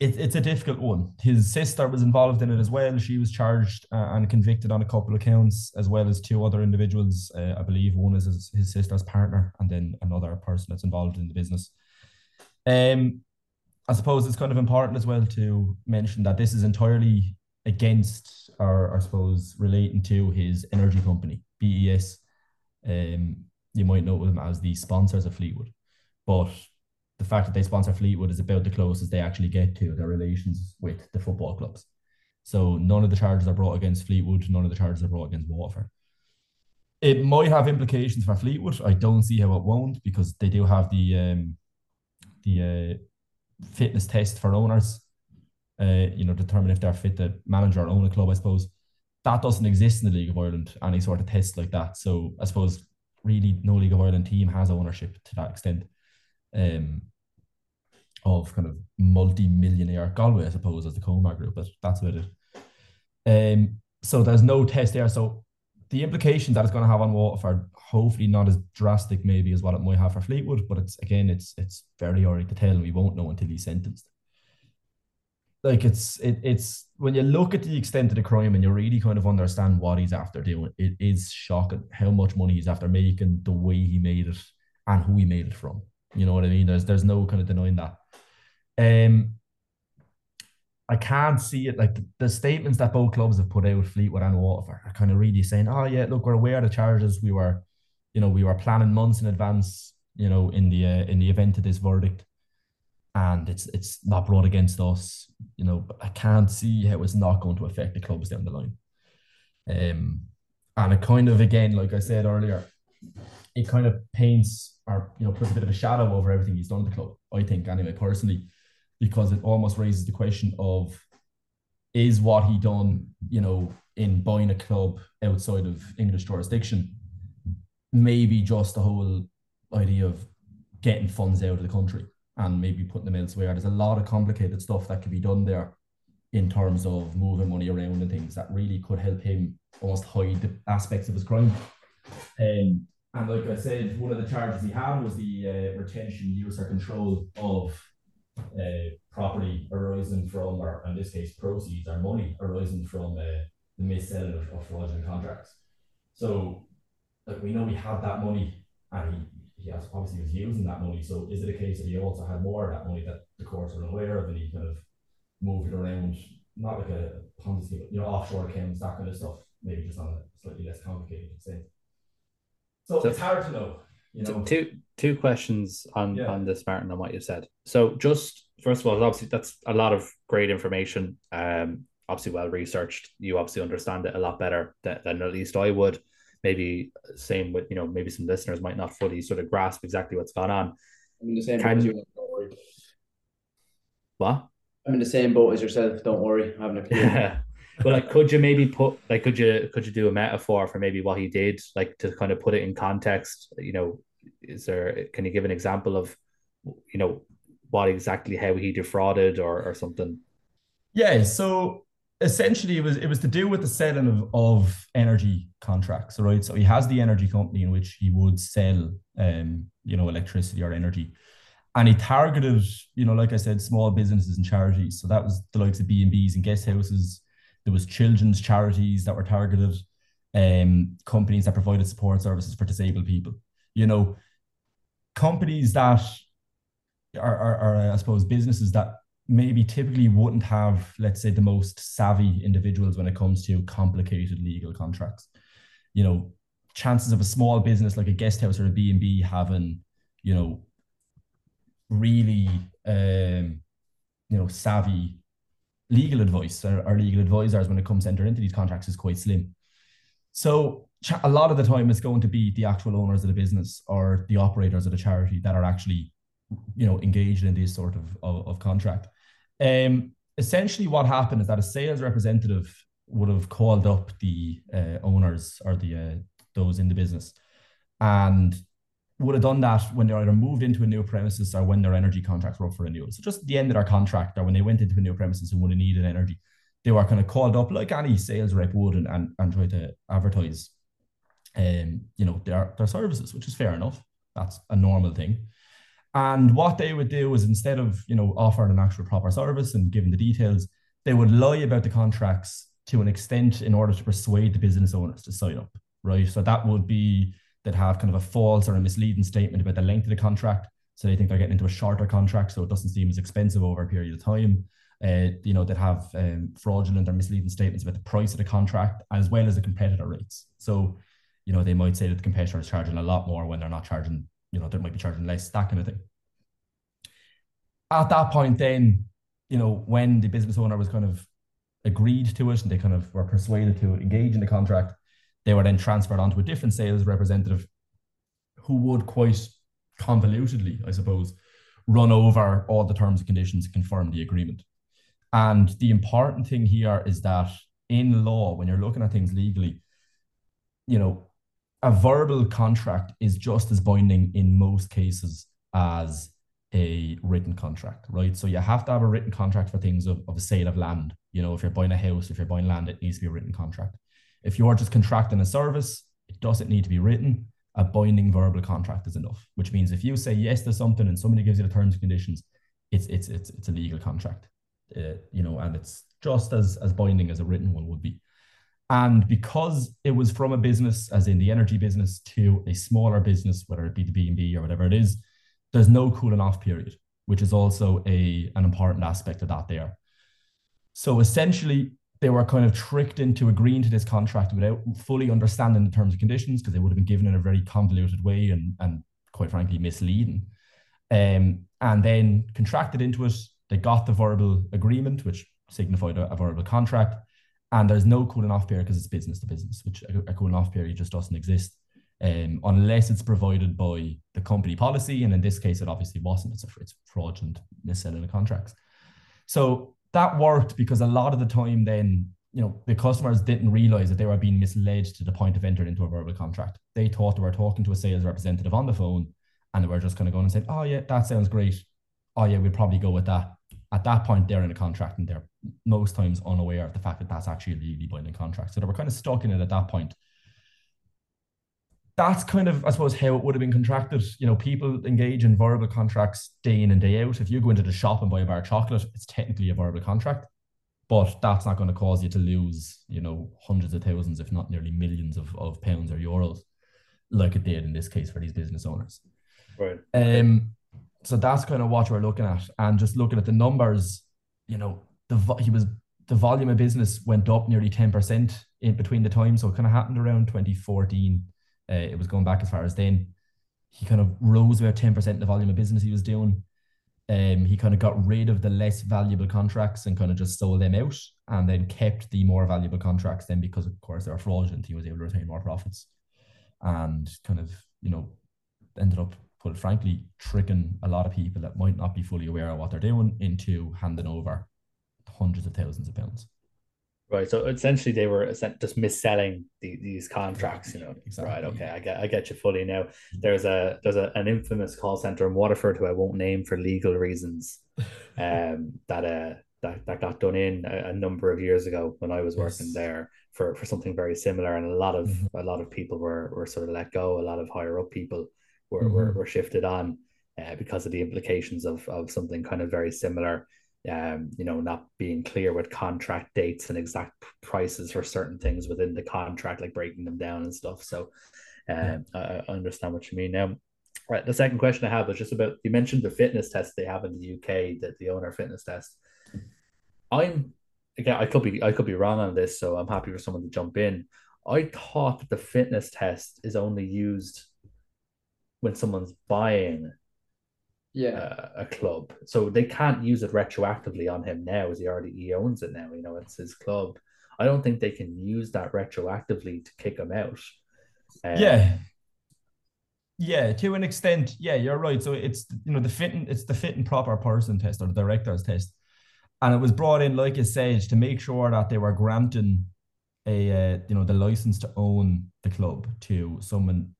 S2: it, it's a difficult one. His sister was involved in it as well. She was charged uh, and convicted on a couple of counts, as well as two other individuals. Uh, I believe one is his, his, sister's partner, and then another person that's involved in the business. Um, I suppose it's kind of important as well to mention that this is entirely against, or I suppose, relating to his energy company, BES. Um, you might know them as the sponsors of Fleetwood, but the fact that they sponsor Fleetwood is about the closest they actually get to their relations with the football clubs. So none of the charges are brought against Fleetwood, none of the charges are brought against Waterford. It might have implications for Fleetwood. I don't see how it won't because they do have the um, the uh, fitness test for owners. Uh, you know, determine if they're fit to manage or own a club. I suppose that doesn't exist in the League of Ireland. Any sort of test like that. So I suppose really no League of Ireland team has ownership to that extent. Um, of kind of multi-millionaire Galway, I suppose, as the Comer group, but that's about it. Um, so there's no test there. So the implications that it's going to have on Waterford, hopefully not as drastic maybe as what it might have for Fleetwood, but it's again, it's it's very early to tell, and we won't know until he's sentenced. Like it's it, it's when you look at the extent of the crime and you really kind of understand what he's after doing, it is shocking how much money he's after making, the way he made it, and who he made it from. You know what I mean? There's there's no kind of denying that. Um, I can't see it like the, statements that both clubs have put out, Fleetwood and Waterford, are kind of really saying, "Oh yeah, look, we're aware of the charges. We were, you know, we were planning months in advance, you know, in the uh, in the event of this verdict, and it's it's not brought against us. You know, I can't see how it's not going to affect the clubs down the line. Um, and it kind of again, like I said earlier, it kind of paints or you know puts a bit of a shadow over everything he's done at the club. I think anyway, personally because it almost raises the question of is what he done, you know, in buying a club outside of English jurisdiction, maybe just the whole idea of getting funds out of the country and maybe putting them elsewhere. There's a lot of complicated stuff that could be done there in terms of moving money around and things that really could help him almost hide the aspects of his crime. Um, and like I said, one of the charges he had was the uh, retention, use, or control of uh, property arising from, or in this case, proceeds or money arising from uh, the mis-selling of, of fraudulent contracts. So, like we know we had that money, and he, he obviously was using that money. So, is it a case that he also had more of that money that the courts were aware of, and he kind of moved it around, not like a Ponzi, you know, offshore accounts, that kind of stuff, maybe just on a slightly less complicated sense. So, so it's hard to know. You know,
S1: two two questions on yeah. on this, Martin, on what you said. So, just first of all, obviously that's a lot of great information. Um, obviously well researched. You obviously understand it a lot better than, than at least I would. Maybe same with you know maybe some listeners might not fully sort of grasp exactly what's gone on.
S3: I'm in the same Can, boat as you. Don't worry.
S1: What?
S3: I'm in the same boat as yourself. Don't worry. I'm having a clue.
S1: but like could you maybe put like could you could you do a metaphor for maybe what he did like to kind of put it in context you know is there can you give an example of you know what exactly how he defrauded or or something
S2: yeah so essentially it was it was to do with the selling of, of energy contracts right? So he has the energy company in which he would sell um you know electricity or energy. And he targeted you know like i said small businesses and charities. So that was the likes of b&b's and guest houses there was children's charities that were targeted um companies that provided support services for disabled people. You know companies that are, are, are i suppose businesses that maybe typically wouldn't have, let's say, the most savvy individuals when it comes to complicated legal contracts. You know, chances of a small business like a guest house or a B&B having, you know, really, um, you know, savvy legal advice or, or legal advisors when it comes to enter into these contracts is quite slim. So a lot of the time it's going to be the actual owners of the business or the operators of the charity that are actually you know engaged in this sort of, of, of contract um, essentially, what happened is that a sales representative would have called up the uh, owners or the uh, those in the business, and would have done that when they either moved into a new premises or when their energy contracts were up for renewal. So just the end of their contract or when they went into a new premises and would have needed energy, they were kind of called up like any sales rep would and, and, and try to advertise um, you know, their their services, which is fair enough. That's a normal thing. And what they would do is instead of, you know, offering an actual proper service and giving the details, they would lie about the contracts to an extent in order to persuade the business owners to sign up, right? So that would be that have kind of a false or a misleading statement about the length of the contract. So they think they're getting into a shorter contract, so it doesn't seem as expensive over a period of time. Uh, you know, that have um, fraudulent or misleading statements about the price of the contract as well as the competitor rates. So, you know, they might say that the competitor is charging a lot more when they're not charging you know, they might be charging less, that kind of thing. At that point, then, you know, when the business owner was kind of agreed to it and they kind of were persuaded to engage in the contract, they were then transferred onto a different sales representative who would quite convolutedly, I suppose, run over all the terms and conditions and confirm the agreement. And the important thing here is that in law, when you're looking at things legally, you know, a verbal contract is just as binding in most cases as a written contract, right? So you have to have a written contract for things of, of a sale of land. You know, if you're buying a house, if you're buying land, it needs to be a written contract. If you're just contracting a service, it doesn't need to be written. A binding verbal contract is enough, which means if you say yes to something and somebody gives you the terms and conditions, it's it's it's it's a legal contract, uh, you know, and it's just as as binding as a written one would be. And because it was from a business, as in the energy business, to a smaller business, whether it be the B&B or whatever it is, there's no cooling off period, which is also a, an important aspect of that there. So essentially, they were kind of tricked into agreeing to this contract without fully understanding the terms and conditions because they would have been given in a very convoluted way and, and quite frankly, misleading. Um, and then contracted into it. They got the verbal agreement, which signified a, a verbal contract and there's no cooling off period because it's business to business, which a, cooling off period just doesn't exist um, unless it's provided by the company policy. And in this case, it obviously wasn't. It's, a, it's fraudulent mis-selling of contracts. So that worked because a lot of the time then, you know, the customers didn't realize that they were being misled to the point of entering into a verbal contract. They thought they were talking to a sales representative on the phone and they were just kind of going and saying, oh, yeah, that sounds great. Oh, yeah, we'll probably go with that at that point they're in a contract and they're most times unaware of the fact that that's actually a legally binding contract. So they were kind of stuck in it at that point. that's kind of, I suppose, how it would have been contracted. You know, people engage in verbal contracts day in and day out. If you go into the shop and buy a bar of chocolate, it's technically a verbal contract, but that's not going to cause you to lose, you know, hundreds of thousands, if not nearly millions of, of pounds or euros, like it did in this case for these business owners.
S1: Right.
S2: Um, so that's kind of what we're looking at, and just looking at the numbers, you know, the he was the volume of business went up nearly ten percent in between the time, so it kind of happened around 2014 uh, it was going back as far as then. He kind of rose about 10% in the volume of business he was doing. Um, he kind of got rid of the less valuable contracts and kind of just sold them out and then kept the more valuable contracts then because of course they were fraudulent he was able to retain more profits and kind of you know ended up put frankly tricking a lot of people that might not be fully aware of what they're doing into handing over hundreds of thousands of pounds
S1: Right. So essentially, they were just mis-selling the, these contracts. You know.
S2: Exactly.
S1: Right. Okay. I get. I get you fully now. There's a there's a, an infamous call center in Waterford who I won't name for legal reasons. Um. That uh. That, that got done in a, a number of years ago when I was working
S2: Yes.
S1: there for, for something very similar, and a lot of
S2: Mhm.
S1: a lot of people were were sort of let go. A lot of higher up people were
S2: Mhm.
S1: were, were shifted on uh, because of the implications of of something kind of very similar um, you know, not being clear with contract dates and exact prices for certain things within the contract, like breaking them down and stuff. So, um, I, I understand what you mean now. Right. The second question I have was just about you mentioned the fitness test they have in the UK, that the owner fitness test. I'm again, I could be I could be wrong on this, so I'm happy for someone to jump in. I thought that the fitness test is only used when someone's buying
S4: Yeah.
S1: uh, a club. So they can't use it retroactively on him now as he already he owns it now. You know, it's his club. I don't think they can use that retroactively to kick him out. Um,
S2: yeah yeah to an extent yeah you're right so it's you know the fit and it's the fit and proper person test or the director's test and it was brought in like I said to make sure that they were granting a uh, you know the license to own the club to someone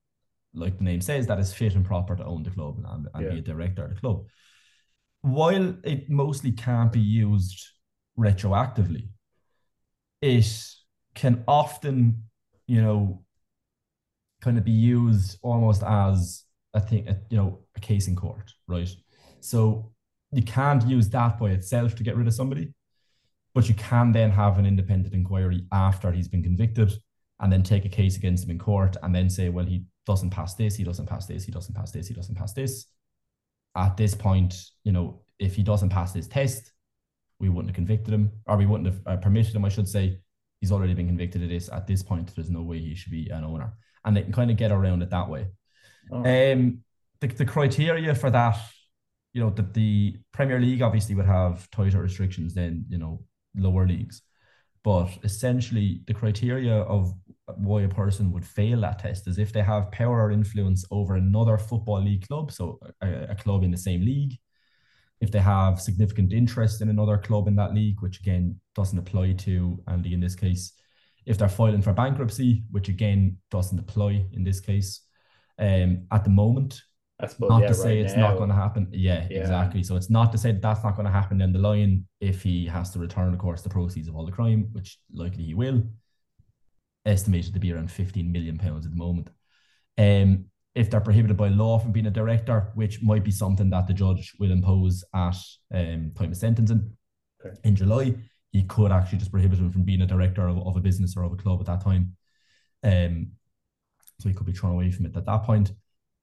S2: like the name says that is fit and proper to own the club and, and
S1: Yeah.
S2: be a director of the club while it mostly can't be used retroactively it can often you know kind of be used almost as a thing, a, you know, a case in court, right? So you can't use that by itself to get rid of somebody, but you can then have an independent inquiry after he's been convicted and then take a case against him in court and then say, well, he doesn't pass this, he doesn't pass this, he doesn't pass this, he doesn't pass this. At this point, you know, if he doesn't pass this test, we wouldn't have convicted him, or we wouldn't have uh, permitted him, I should say. He's already been convicted of this. At this point, there's no way he should be an owner. And they can kind of get around it that way.
S4: Oh.
S2: Um, the, the criteria for that, you know, that the Premier League obviously would have tighter restrictions than, you know, lower leagues. But essentially, the criteria of why a person would fail that test is if they have power or influence over another football league club, so a, a club in the same league, if they have significant interest in another club in that league, which again doesn't apply to Andy in this case, if they're filing for bankruptcy, which again doesn't apply in this case. Um, at the moment,
S1: I suppose
S2: not
S1: yeah,
S2: to say
S1: right
S2: it's
S1: now,
S2: not going to happen. Yeah,
S1: Yeah.
S2: exactly. So it's not to say that that's not going to happen down the line if he has to return, of course, the proceeds of all the crime, which likely he will. Estimated to be around 15 million pounds at the moment. Um, if they're prohibited by law from being a director, which might be something that the judge will impose at um, time of sentencing
S1: Okay.
S2: in July, he could actually just prohibit him from being a director of, of a business or of a club at that time. Um, so he could be thrown away from it at that point.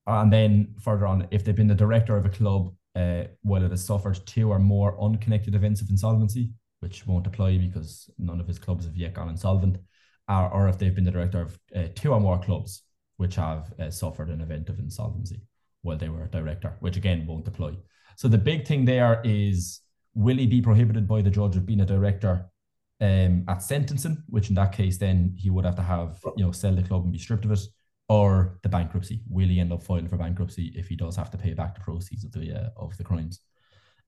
S2: And then further on, if they've been the director of a club uh, while it has suffered two or more unconnected events of insolvency, which won't apply because none of his clubs have yet gone insolvent, or, or if they've been the director of uh, two or more clubs which have uh, suffered an event of insolvency while they were a director, which again won't apply. So the big thing there is will he be prohibited by the judge of being a director um, at sentencing, which in that case then he would have to have you know sell the club and be stripped of it, or the bankruptcy. Will he end up filing for bankruptcy if he does have to pay back the proceeds of the uh, of the crimes?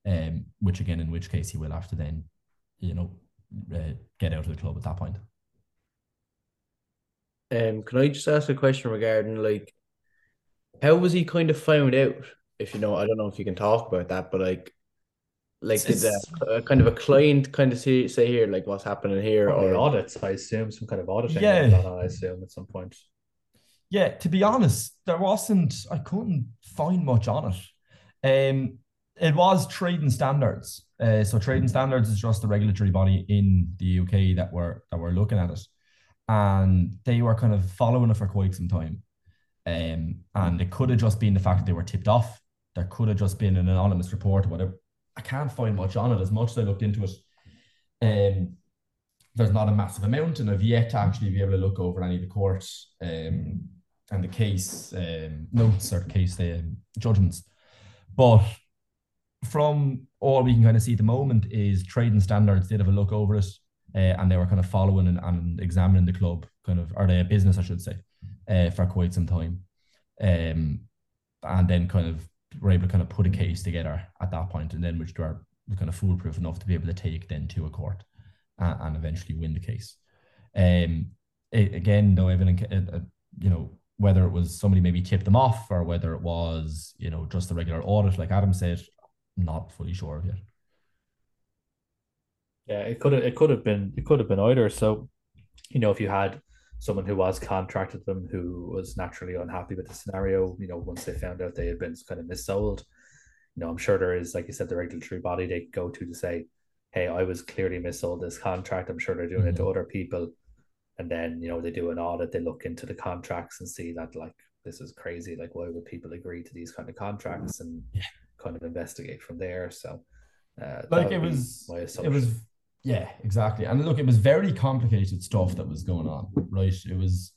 S2: Um, which again, in which case he will have to then, you know, uh, get out of the club at that point.
S3: Um, can I just ask a question regarding like how was he kind of found out? If you know, I don't know if you can talk about that, but like, like did
S2: It's-
S3: the uh, kind of a client kind of say say here like what's happening here or
S1: audits, I assume, some kind of auditing
S2: Yeah.
S1: going on, I assume at some point.
S2: Yeah, to be honest, there wasn't. I couldn't find much on it. Um, it was trading standards. Uh, so trading standards is just the regulatory body in the UK that were that were looking at it, and they were kind of following it for quite some time. Um, and it could have just been the fact that they were tipped off. There could have just been an anonymous report or whatever. I can't find much on it as much as I looked into it. Um, there's not a massive amount, and I've yet to actually be able to look over any of the court um, and the case um, notes or case um, judgments. But from all we can kind of see at the moment is trading standards did have a look over it, uh, and they were kind of following and, and examining the club, kind of, or the business, I should say, uh, for quite some time. Um, and then kind of were able to kind of put a case together at that point, and then which were kind of foolproof enough to be able to take then to a court and, and eventually win the case. Um, it, again, though, Evan, uh, you know, whether it was somebody maybe tipped them off or whether it was, you know, just a regular audit, like Adam said, not fully sure of yet.
S1: Yeah, it could have it could have been it could have been either. So, you know, if you had someone who was contracted them who was naturally unhappy with the scenario, you know, once they found out they had been kind of missold, you know, I'm sure there is, like you said, the regulatory body they go to to say, hey, I was clearly missold this contract. I'm sure they're doing mm-hmm. it to mm-hmm. other people. And then, you know, they do an audit, they look into the contracts and see that like this is crazy. Like, why would people agree to these kind of contracts and yeah. kind of investigate from there? So
S2: uh, like it was it was yeah, exactly. And look, it was very complicated stuff that was going on, right? It was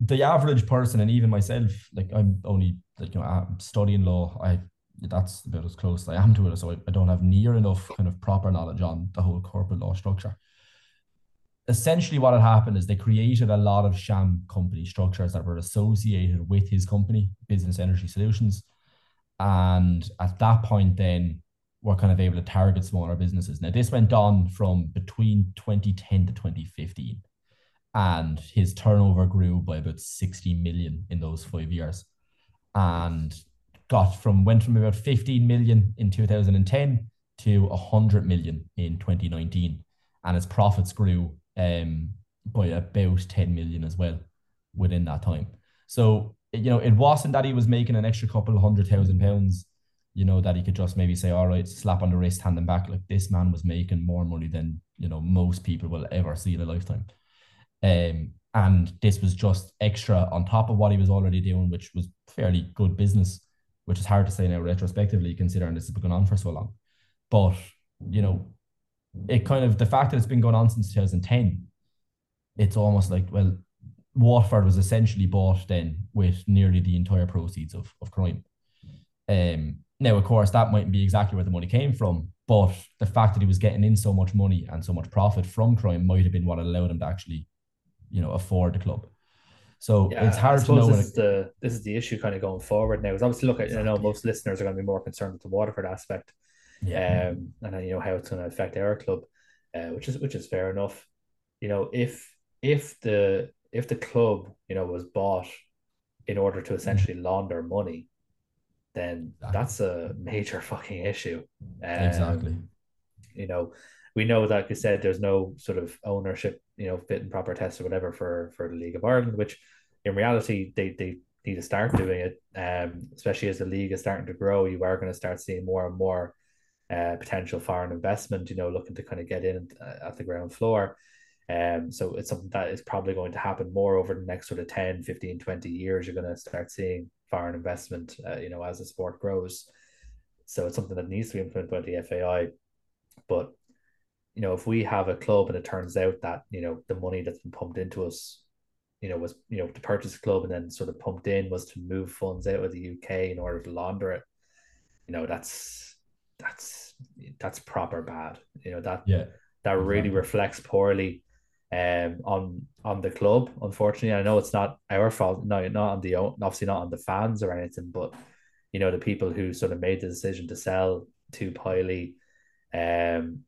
S2: the average person, and even myself, like I'm only like you know I'm studying law. I that's about as close as I am to it. So I, I don't have near enough kind of proper knowledge on the whole corporate law structure. Essentially, what had happened is they created a lot of sham company structures that were associated with his company, Business Energy Solutions. And at that point, then were kind of able to target smaller businesses. Now, this went on from between 2010 to 2015, and his turnover grew by about 60 million in those five years. And got from went from about 15 million in 2010 to 100 million in 2019 and its profits grew um, by about 10 million as well within that time. So you know it wasn't that he was making an extra couple of hundred thousand pounds you know that he could just maybe say all right slap on the wrist hand them back. Like this man was making more money than you know most people will ever see in a lifetime. Um and this was just extra on top of what he was already doing which was fairly good business which is hard to say now retrospectively, considering this has been going on for so long. But you know, it kind of the fact that it's been going on since 2010, it's almost like well, Waterford was essentially bought then with nearly the entire proceeds of, of crime. Um, now, of course, that mightn't be exactly where the money came from, but the fact that he was getting in so much money and so much profit from crime might have been what allowed him to actually, you know, afford the club. So yeah, it's hard to know.
S1: This is, the, this is the issue kind of going forward now. Is obviously look at exactly. I know most listeners are going to be more concerned with the Waterford aspect, um, and you know how it's going to affect our club, uh, which is which is fair enough. You know, if if the if the club you know was bought in order to essentially launder money, then that's a major fucking issue.
S2: Um, exactly.
S1: You know, we know that, like I said, there's no sort of ownership, you know, fit and proper test or whatever for for the League of Ireland, which in reality they they need to start doing it. Um, especially as the league is starting to grow, you are going to start seeing more and more uh, potential foreign investment, you know, looking to kind of get in uh, at the ground floor. Um, so it's something that is probably going to happen more over the next sort of 10, 15, 20 years. You're going to start seeing foreign investment, uh, you know, as the sport grows. So it's something that needs to be implemented by the FAI. But, you know, if we have a club and it turns out that, you know, the money that's been pumped into us you know, was you know to purchase a club and then sort of pumped in was to move funds out of the UK in order to launder it. You know, that's that's that's proper bad. You know that
S2: yeah
S1: that exactly. really reflects poorly um on on the club. Unfortunately, I know it's not our fault. No, not on the obviously not on the fans or anything, but you know the people who sort of made the decision to sell to Pilley, um,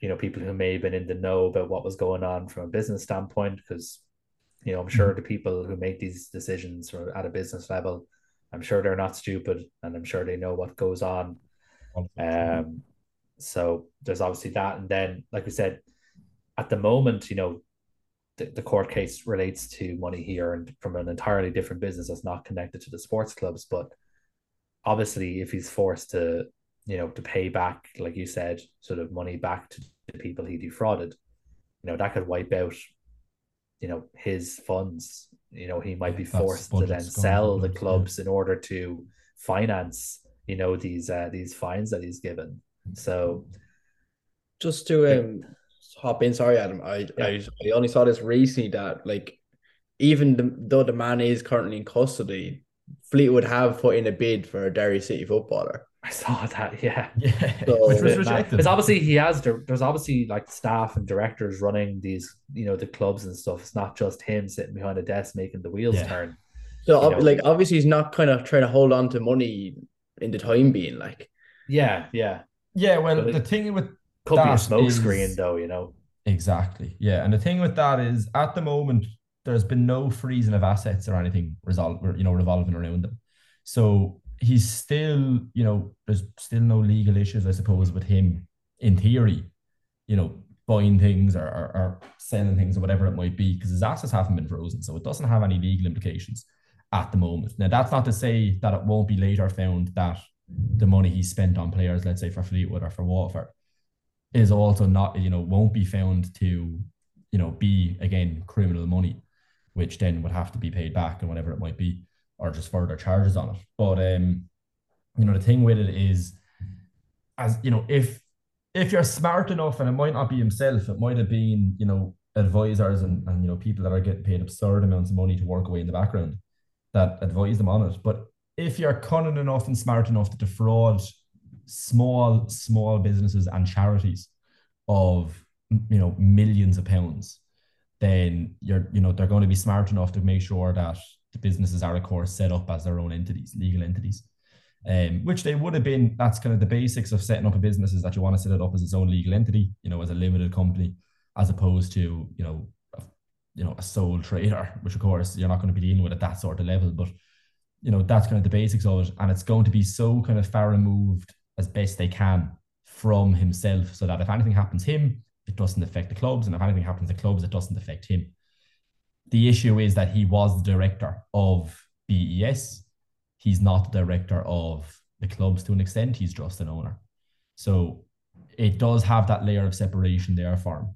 S1: you know people who may have been in the know about what was going on from a business standpoint because you know, I'm sure mm-hmm. the people who make these decisions at a business level, I'm sure they're not stupid and I'm sure they know what goes on. Um, so there's obviously that. And then, like we said, at the moment, you know, the, the court case relates to money he earned from an entirely different business that's not connected to the sports clubs. But obviously, if he's forced to, you know, to pay back, like you said, sort of money back to the people he defrauded, you know, that could wipe out, you know, his funds. You know, he might be forced to then sell the clubs yeah. in order to finance, you know, these uh, these fines that he's given. So,
S3: just to um hop in. Sorry, Adam. I, yeah. I, I only saw this recently that like even the, though the man is currently in custody, Fleetwood have put in a bid for a Derry City footballer.
S1: I saw that, yeah.
S2: Yeah. So, Which was rejected.
S1: Because obviously he has there's obviously like staff and directors running these, you know, the clubs and stuff. It's not just him sitting behind a desk making the wheels yeah. turn.
S3: So you know? like obviously he's not kind of trying to hold on to money in the time being like.
S1: Yeah, yeah.
S2: Yeah, well the thing with
S1: could that be a smoke is... screen though, you know.
S2: Exactly. Yeah. And the thing with that is at the moment, there's been no freezing of assets or anything resolve, you know, revolving around them. So he's still, you know, there's still no legal issues, I suppose, with him in theory, you know, buying things or, or, or selling things or whatever it might be, because his assets haven't been frozen. So it doesn't have any legal implications at the moment. Now, that's not to say that it won't be later found that the money he spent on players, let's say for Fleetwood or for Waterford, is also not, you know, won't be found to, you know, be again criminal money, which then would have to be paid back and whatever it might be, or just further charges on it. But um, you know, the thing with it is, as you know, if if you're smart enough, and it might not be himself, it might have been, you know, advisors and, and you know, people that are getting paid absurd amounts of money to work away in the background that advise them on it. But if you're cunning enough and smart enough to defraud small, small businesses and charities of you know millions of pounds, then you're you know they're going to be smart enough to make sure that the businesses are of course set up as their own entities, legal entities. Um, which they would have been. That's kind of the basics of setting up a business is that you want to set it up as its own legal entity, you know, as a limited company, as opposed to you know, you know, a sole trader, which of course you're not going to be dealing with at that sort of level. But you know, that's kind of the basics of it, and it's going to be so kind of far removed as best they can from himself so that if anything happens him, it doesn't affect the clubs. And if anything happens to clubs, it doesn't affect him. The issue is that he was the director of BES. He's not the director of the clubs to an extent. He's just an owner. So it does have that layer of separation there for him,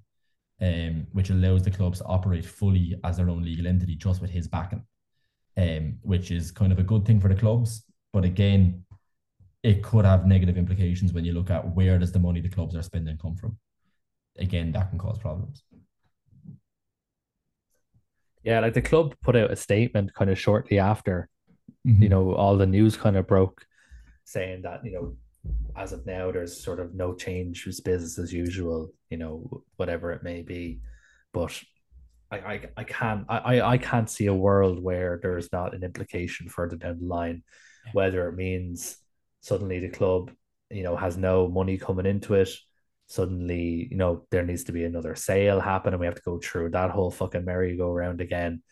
S2: um, which allows the clubs to operate fully as their own legal entity just with his backing, um, which is kind of a good thing for the clubs. But again, it could have negative implications when you look at where does the money the clubs are spending come from. Again, that can cause problems.
S1: Yeah, like the club put out a statement kind of shortly after, mm-hmm. you know, all the news kind of broke, saying that you know, as of now, there's sort of no change. It's business as usual. You know, whatever it may be, but I, I, I can't I, I can't see a world where there's not an implication further down the line, whether it means suddenly the club, you know, has no money coming into it. Suddenly, you know, there needs to be another sale happen, and we have to go through that whole fucking merry-go-round again,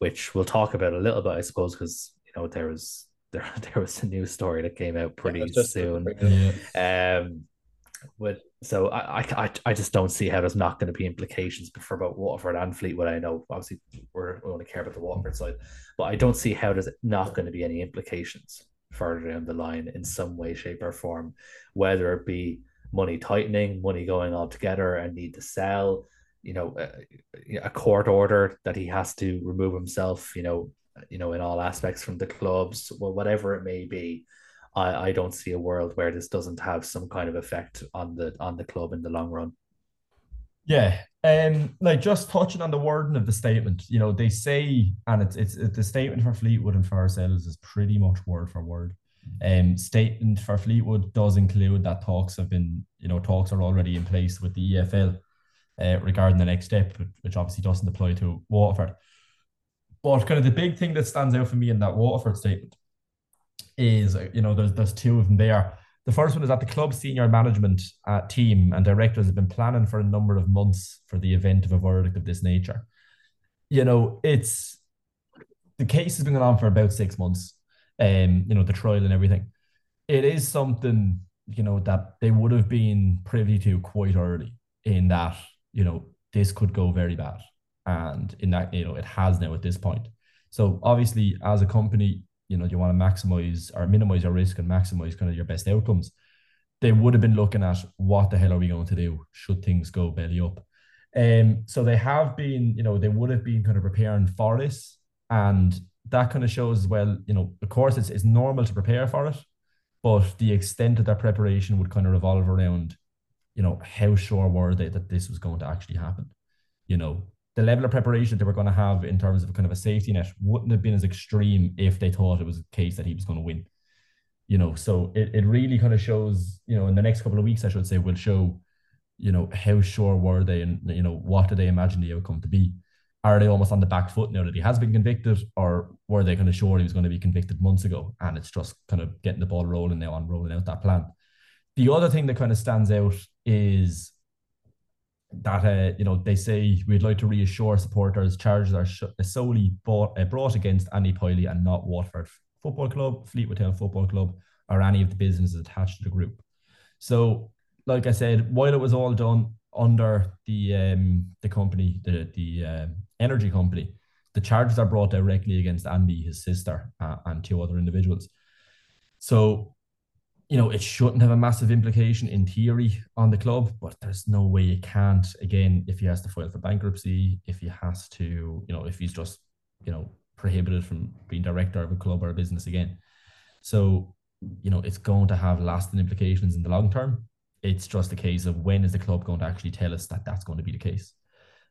S1: which we'll talk about a little bit, I suppose, because you know there was there there was a new story that came out pretty yeah, soon. Um, but so I, I I just don't see how there's not going to be implications for both Waterford and Fleetwood. I know obviously we're, we only care about the Waterford side, but I don't see how there's not going to be any implications further down the line in some way, shape, or form, whether it be money tightening, money going all together and need to sell, you know, a, a court order that he has to remove himself, you know, you know, in all aspects from the clubs, well, whatever it may be. I, I don't see a world where this doesn't have some kind of effect on the on the club in the long run.
S2: Yeah, um, like just touching on the wording of the statement, you know, they say, and it's it's, the statement for Fleetwood and for ourselves is pretty much word for word. Um, statement for Fleetwood does include that talks have been, you know, talks are already in place with the EFL uh, regarding the next step, which obviously doesn't apply to Waterford. But kind of the big thing that stands out for me in that Waterford statement is, you know, there's there's two of them there. The first one is that the club senior management uh, team and directors have been planning for a number of months for the event of a verdict of this nature. You know, it's the case has been going on for about six months. Um, you know, the trial and everything. It is something, you know, that they would have been privy to quite early in that, you know, this could go very bad. And in that you know it has now at this point. So obviously, as a company, you know you want to maximize or minimize your risk and maximize kind of your best outcomes. They would have been looking at what the hell are we going to do should things go belly up. Um, so they have been, you know, they would have been kind of preparing for this, and that kind of shows as well. You know, of course, it's it's normal to prepare for it, but the extent of that preparation would kind of revolve around, you know, how sure were they that this was going to actually happen? You know, the level of preparation they were going to have in terms of kind of a safety net wouldn't have been as extreme if they thought it was a case that he was going to win. You know, so it, it really kind of shows, you know, in the next couple of weeks, I should say, will show you know, how sure were they and, you know, what did they imagine the outcome to be? Are they almost on the back foot now that he has been convicted, or were they kind of sure he was going to be convicted months ago? And it's just kind of getting the ball rolling now on rolling out that plan. The other thing that kind of stands out is that uh, you know they say we'd like to reassure supporters charges are sh- solely bought, uh, brought against Andy Pilley and not Waterford Football Club, Fleetwood Town Football Club, or any of the businesses attached to the group. So like I said, while it was all done under the um, the company, the the uh, energy company, the charges are brought directly against Andy, his sister, uh, and two other individuals. So, you know, it shouldn't have a massive implication in theory on the club, but there's no way it can't. Again, if he has to file for bankruptcy, if he has to, you know, if he's just, you know, prohibited from being director of a club or a business again. So, you know, it's going to have lasting implications in the long term it's just a case of when is the club going to actually tell us that that's going to be the case?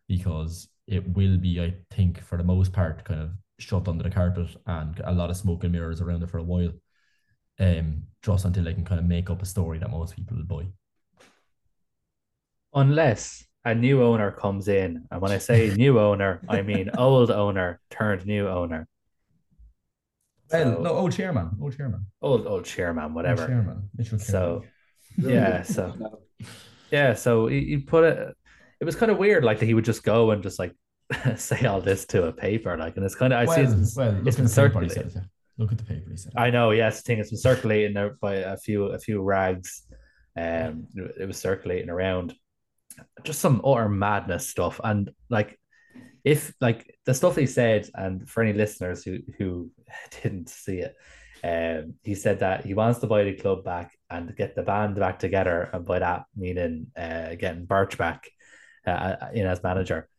S2: Because it will be, I think, for the most part, kind of shoved under the carpet and a lot of smoke and mirrors around it for a while. Um, just until they can kind of make up a story that most people will buy.
S1: Unless a new owner comes in, and when I say new owner, I mean old owner turned new owner.
S2: Well, so, no, old chairman, old chairman,
S1: old old chairman, whatever. Old chairman,
S2: Mitchell.
S1: So yeah, so yeah, so he, he put it. It was kind of weird, like that he would just go and just like say all this to a paper, like, and it's kind of I well, see it's, well, it's been circulating.
S2: Said, look at the paper he said.
S1: I know, yes, thing it's been circulating there by a few a few rags. Um, it was circulating around, just some utter madness stuff, and like if like the stuff he said, and for any listeners who who didn't see it, um, he said that he wants to buy the club back and get the band back together, and by that meaning uh, getting Birch back uh, uh, in as manager.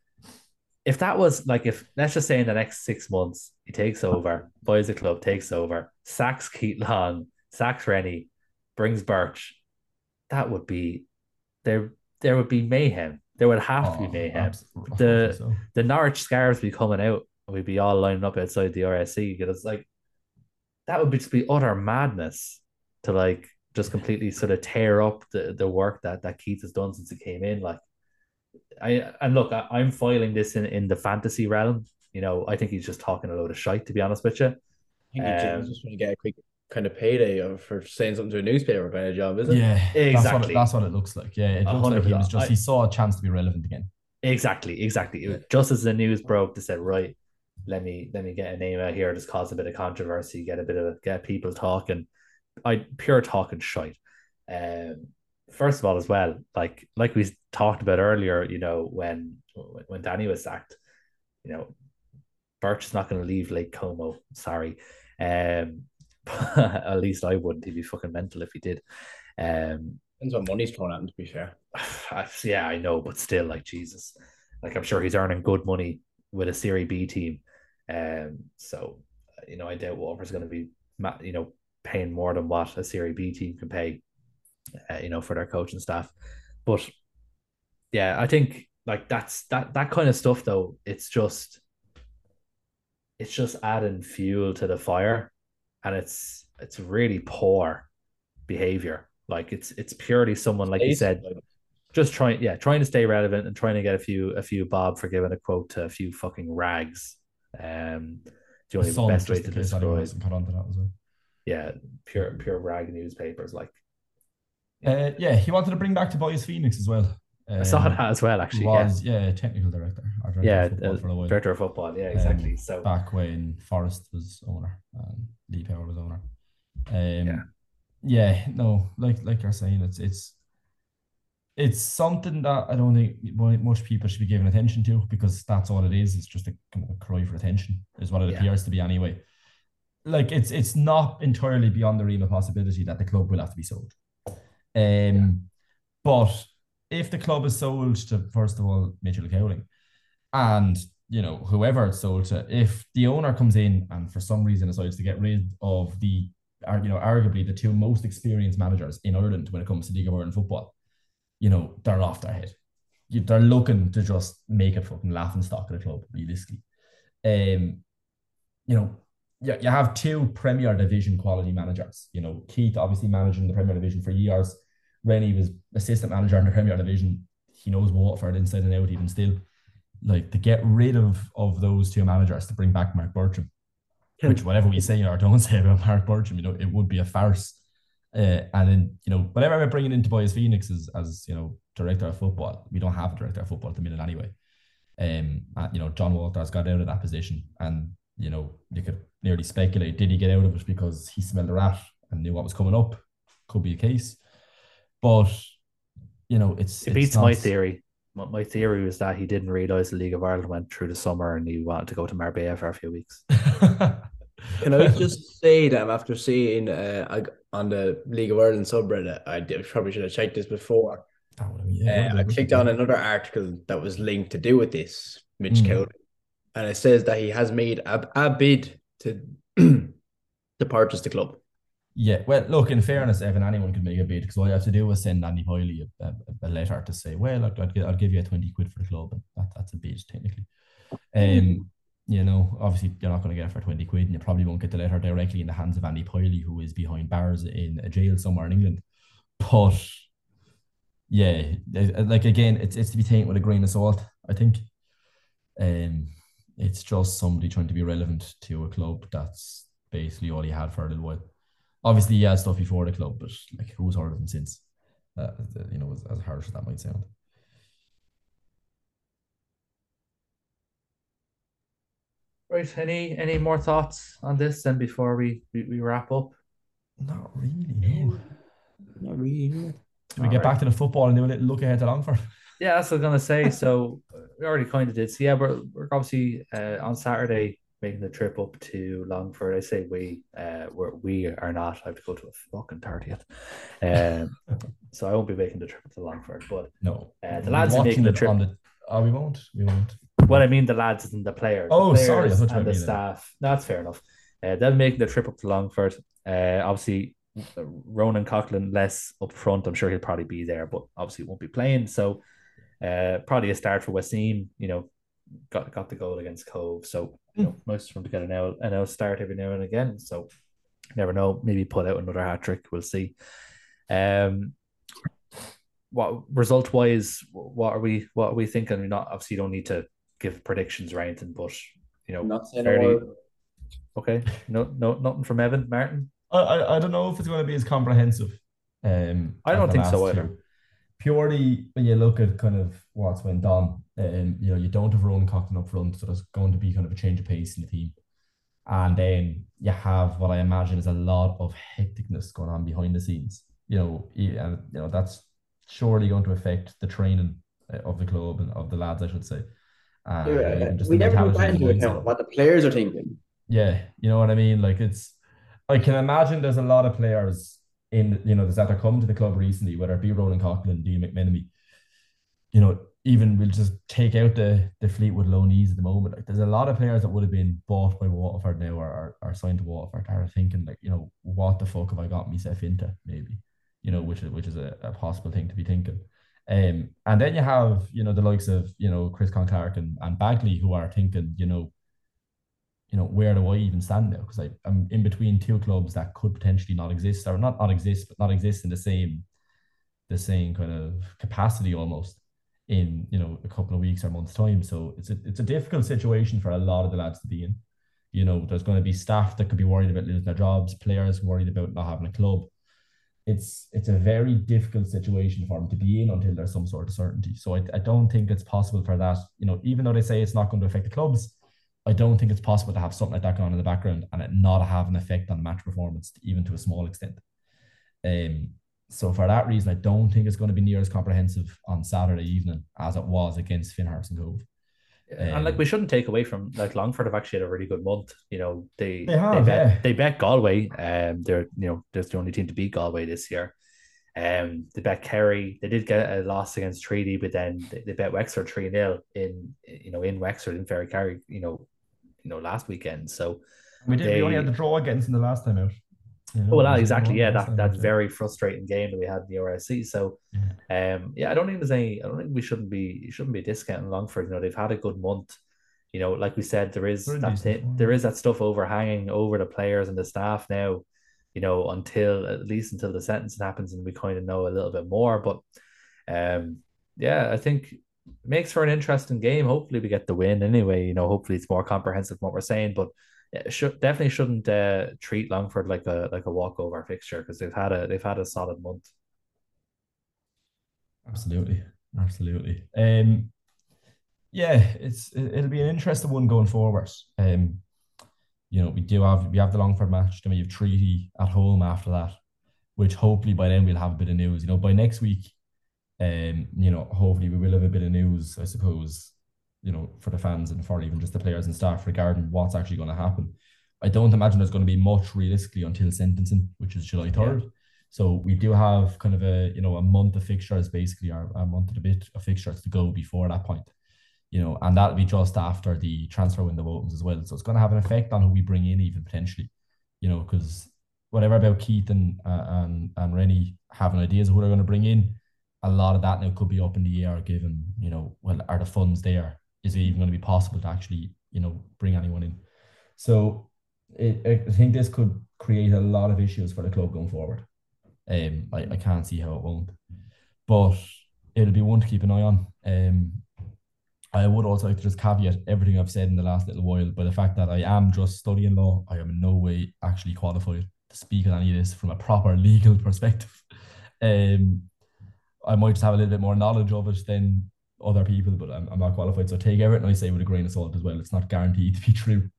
S1: If that was like if let's just say in the next six months he takes over, buys the club, takes over, sacks Keith Long, sacks Rennie, brings Birch, that would be there. There would be mayhem. There would have oh, to be oh, mayhem. The so. the Norwich scarves be coming out. We'd be all lining up outside the RSC because like that would be just be utter madness to like just completely sort of tear up the, the work that that Keith has done since he came in. Like I and look, I, am filing this in, in the fantasy realm. You know, I think he's just talking a load of shite, to be honest with you.
S3: I think um, just want to get a quick kind of payday for saying something to a newspaper kind of job, isn't
S2: it? Yeah, exactly. That's what it, that's what it looks like. Yeah, it looks like he was just I, he saw a chance to be relevant again.
S1: Exactly, exactly. Just as the news broke, they said, right, let me let me get a name out here, just cause a bit of controversy, get a bit of get people talking. I pure talking shite. Um, first of all, as well, like like we talked about earlier, you know, when when Danny was sacked, you know, Birch is not going to leave Lake Como. Sorry, um, at least I wouldn't. He'd be fucking mental if he did. Um,
S3: depends what money's thrown at him. To be fair,
S1: yeah, I know, but still, like Jesus, like I'm sure he's earning good money with a Serie B team. Um, so you know, I doubt Wolver's going to be, you know, paying more than what a Serie B team can pay, uh, you know, for their coaching staff. But yeah, I think like that's that that kind of stuff though. It's just, it's just adding fuel to the fire, and it's it's really poor behavior. Like it's it's purely someone like you said, just trying yeah trying to stay relevant and trying to get a few a few bob for giving a quote to a few fucking rags um, the only the best way to describe put onto that as well. Yeah, pure pure rag newspapers like.
S2: Uh, yeah, he wanted to bring back Tobias Phoenix as well.
S1: Um, I saw that as well, actually.
S2: Was yeah, yeah technical director,
S1: director yeah, of uh, director of football. Yeah, exactly. Um, so
S2: back when Forest was owner and Lee Power was owner. Um, yeah, yeah, no, like like you're saying, it's it's it's something that I don't think most people should be giving attention to because that's all it is. It's just a kind of a cry for attention, is what it yeah. appears to be anyway. Like it's it's not entirely beyond the realm of possibility that the club will have to be sold. Um, yeah. but if the club is sold to first of all Mitchell Cowling, and you know whoever it's sold to, if the owner comes in and for some reason decides to get rid of the, you know, arguably the two most experienced managers in Ireland when it comes to League of Ireland football you know, they're off their head. They're looking to just make it fucking laughing stock of the club, realistically. Um, you know, yeah, you have two Premier Division quality managers. You know, Keith obviously managing the Premier Division for years. Rennie was assistant manager in the Premier Division. He knows Waterford inside and out, even still. Like to get rid of of those two managers to bring back Marc Bircham, which whatever we say or don't say about Marc Bircham, you know, it would be a farce. Uh, and then, you know, whatever we're bringing into Boys Phoenix as, as, you know, director of football, we don't have a director of football at the minute anyway. Um, and, you know, John Walters got out of that position and, you know, you could nearly speculate, did he get out of it because he smelled a rat and knew what was coming up? Could be a case. But, you know, it's.
S1: It beats not... my theory. My theory was that he didn't realise the League of Ireland went through the summer and he wanted to go to Marbella for a few weeks.
S3: Can I just say that after seeing uh, on the League of Ireland subreddit, I did, probably should have checked this before. Yeah, uh, I clicked on another article that was linked to do with this, Mitch mm. Cowling, and it says that he has made a, a bid to to purchase the club.
S2: Yeah, well, look. In fairness, Evan, anyone can make a bid because all you have to do is send Andy Pilley a, a, a letter to say, "Well, I'd, I'd, I'll give you a twenty quid for the club," and that, that's a bid technically. Um, you know, obviously you're not going to get it for 20 quid and you probably won't get the letter directly in the hands of Andy Pilley, who is behind bars in a jail somewhere in England. But yeah, like again, it's it's to be taken with a grain of salt, I think. Um it's just somebody trying to be relevant to a club. That's basically all he had for a little while. Obviously, he had stuff before the club, but like who's heard of him since? Uh, you know, as, as harsh as that might sound.
S1: Right. Any any more thoughts on this then before we we, we wrap up?
S2: Not really. No.
S3: Not really. No.
S2: we All get right. back to the football and do a little look ahead to Longford?
S1: Yeah, that's what I was gonna say. So we already kind of did. So yeah, we're we're obviously uh, on Saturday making the trip up to Longford. I say we, uh, we're, we are not. I have to go to a fucking thirtieth, um, so I won't be making the trip to Longford. But
S2: no,
S1: uh, the lads are making the trip.
S2: On The, oh, we won't. We won't.
S1: What I mean, the lads and the players.
S2: Oh,
S1: the
S2: players
S1: sorry, and the staff. No, that's fair enough. Uh, they'll make the trip up to Longford. Uh, obviously, Ronan Coughlin less up front. I'm sure he'll probably be there, but obviously won't be playing. So, uh, probably a start for Wasim. You know, got got the goal against Cobh. So you know, most of them to get an L an L start every now and again. So, never know. Maybe put out another hat trick. We'll see. Um, what result wise, what are we what are we thinking? We're not obviously you don't need to give predictions or anything, but you know,
S3: not fairly,
S1: okay. No, no, nothing from Evan Martin.
S2: I, I, I don't know if it's going to be as comprehensive. Um,
S1: I don't think so either. Two.
S2: Purely when you look at kind of what's went on, um, you know, you don't have Ronan Coughlin up front, so there's going to be kind of a change of pace in the team. And then you have what I imagine is a lot of hecticness going on behind the scenes. You know, and you know that's surely going to affect the training uh, of the club and of the lads, I should say.
S3: Uh, yeah, we never took that into account what the players are thinking.
S2: Yeah, you know what I mean. Like it's, I can imagine there's a lot of players in you know that are come to the club recently, whether it be Ronan Coughlin, Dean McMenemy. You know, even we'll just take out the the Fleetwood loanees at the moment. Like there's a lot of players that would have been bought by Waterford now or, or signed to Waterford are thinking like, you know, what the fuck have I got myself into? Maybe, you know, which is which is a, a possible thing to be thinking. Um, and then you have, you know, the likes of, you know, Chris Conn-Clarke and, and Baggley who are thinking, you know, you know, where do I even stand now? Because I'm in between two clubs that could potentially not exist or not not exist, but not exist in the same the same kind of capacity almost in, you know, a couple of weeks or months' time. So it's a it's a difficult situation for a lot of the lads to be in. You know, there's going to be staff that could be worried about losing their jobs, players worried about not having a club it's it's a very difficult situation for them to be in until there's some sort of certainty. So I, I don't think it's possible for that. You know, even though they say it's not going to affect the clubs, I don't think it's possible to have something like that going on in the background and it not have an effect on match performance, even to a small extent. Um, so for that reason, I don't think it's going to be near as comprehensive on Saturday evening as it was against Finn Harrison Cobh.
S1: and like we
S2: Um,
S1: shouldn't take away from like Longford have actually had a really good month. You know, they
S2: They have,
S1: bet
S2: yeah.
S1: they bet Galway. Um, they're you know they're the only team to beat Galway this year. Um, they bet Kerry. They did get a loss against Treaty, but then they, they bet Wexford three 0 in you know in Wexford in Ferrycarrig. You know, you know last weekend. So
S2: We did. We only had the draw against in the last time out.
S1: Oh, well,
S2: we
S1: exactly. Yeah, that that
S2: yeah.
S1: very frustrating game that we had in the RSC. So, um, yeah, I don't think there's any. I don't think we shouldn't be shouldn't be discounting Longford. You know, they've had a good month. You know, like we said, there is that
S2: form.
S1: there is that stuff overhanging over the players and the staff now. You know, until at least until the sentencing happens and we kind of know a little bit more. But, um, yeah, I think it makes for an interesting game. Hopefully, we get the win anyway. You know, hopefully it's more comprehensive than what we're saying, but yeah, should definitely shouldn't uh, treat Longford like a like a walkover fixture because they've had a they've had a solid month.
S2: Absolutely, absolutely. Um, yeah, it's it- it'll be an interesting one going forward. Um, you know, we do have we have the Longford match, then we have Treaty at home after that, which hopefully by then we'll have a bit of news. You know, by next week, um, you know, hopefully we will have a bit of news, I suppose, you know, for the fans and for even just the players and staff regarding what's actually going to happen. I don't imagine there's going to be much realistically until sentencing, which is July 3rd. So we do have kind of a, you know, a month of fixtures, basically, or a month and a bit of fixtures to go before that point. You know, and that'll be just after the transfer window opens as well. So it's going to have an effect on who we bring in, even potentially. You know, because whatever about Keith and uh, and and Rennie having ideas of who they're going to bring in, a lot of that now could be up in the air. Given you know, well, are the funds there? Is it even going to be possible to actually you know bring anyone in? So it, I think this could create a lot of issues for the club going forward. Um, I, I can't see how it won't, but it'll be one to keep an eye on. Um, I would also like to just caveat everything I've said in the last little while by the fact that I am just studying law. I am in no way actually qualified to speak on any of this from a proper legal perspective. Um, I might just have a little bit more knowledge of it than other people, but I'm, I'm not qualified. So take everything I say with a grain of salt as well. It's not guaranteed to be true,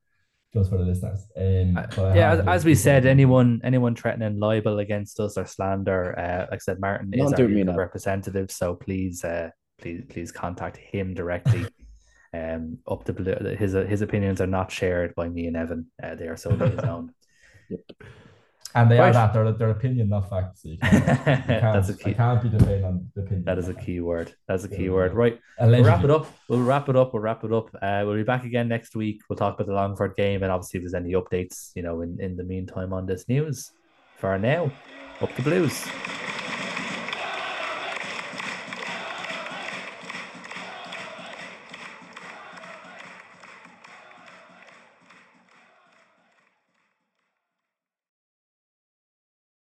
S2: just for the listeners. Um, but I
S1: yeah, as, as we said, anyone anyone threatening libel against us or slander, uh, like I said, Martin is
S3: Don't
S1: our
S3: me
S1: legal representative, so please, uh, please, please contact him directly. um, up to blue, his his opinions are not shared by me and Evan. Uh, they are solely his own.
S2: And they
S1: Right.
S2: are that they're their opinion, not facts. So you can't, you can't,
S1: That's a
S2: I
S1: key.
S2: can't be defending on the opinion.
S1: That is a key word. That's a key
S2: we
S1: word. Right.
S2: facts.
S1: We'll wrap it up. We'll wrap it up. We'll wrap it up. Uh, we'll be back again next week. We'll talk about the Longford game and obviously if there's any updates, you know, in, in the meantime on this news. For now, up the blues.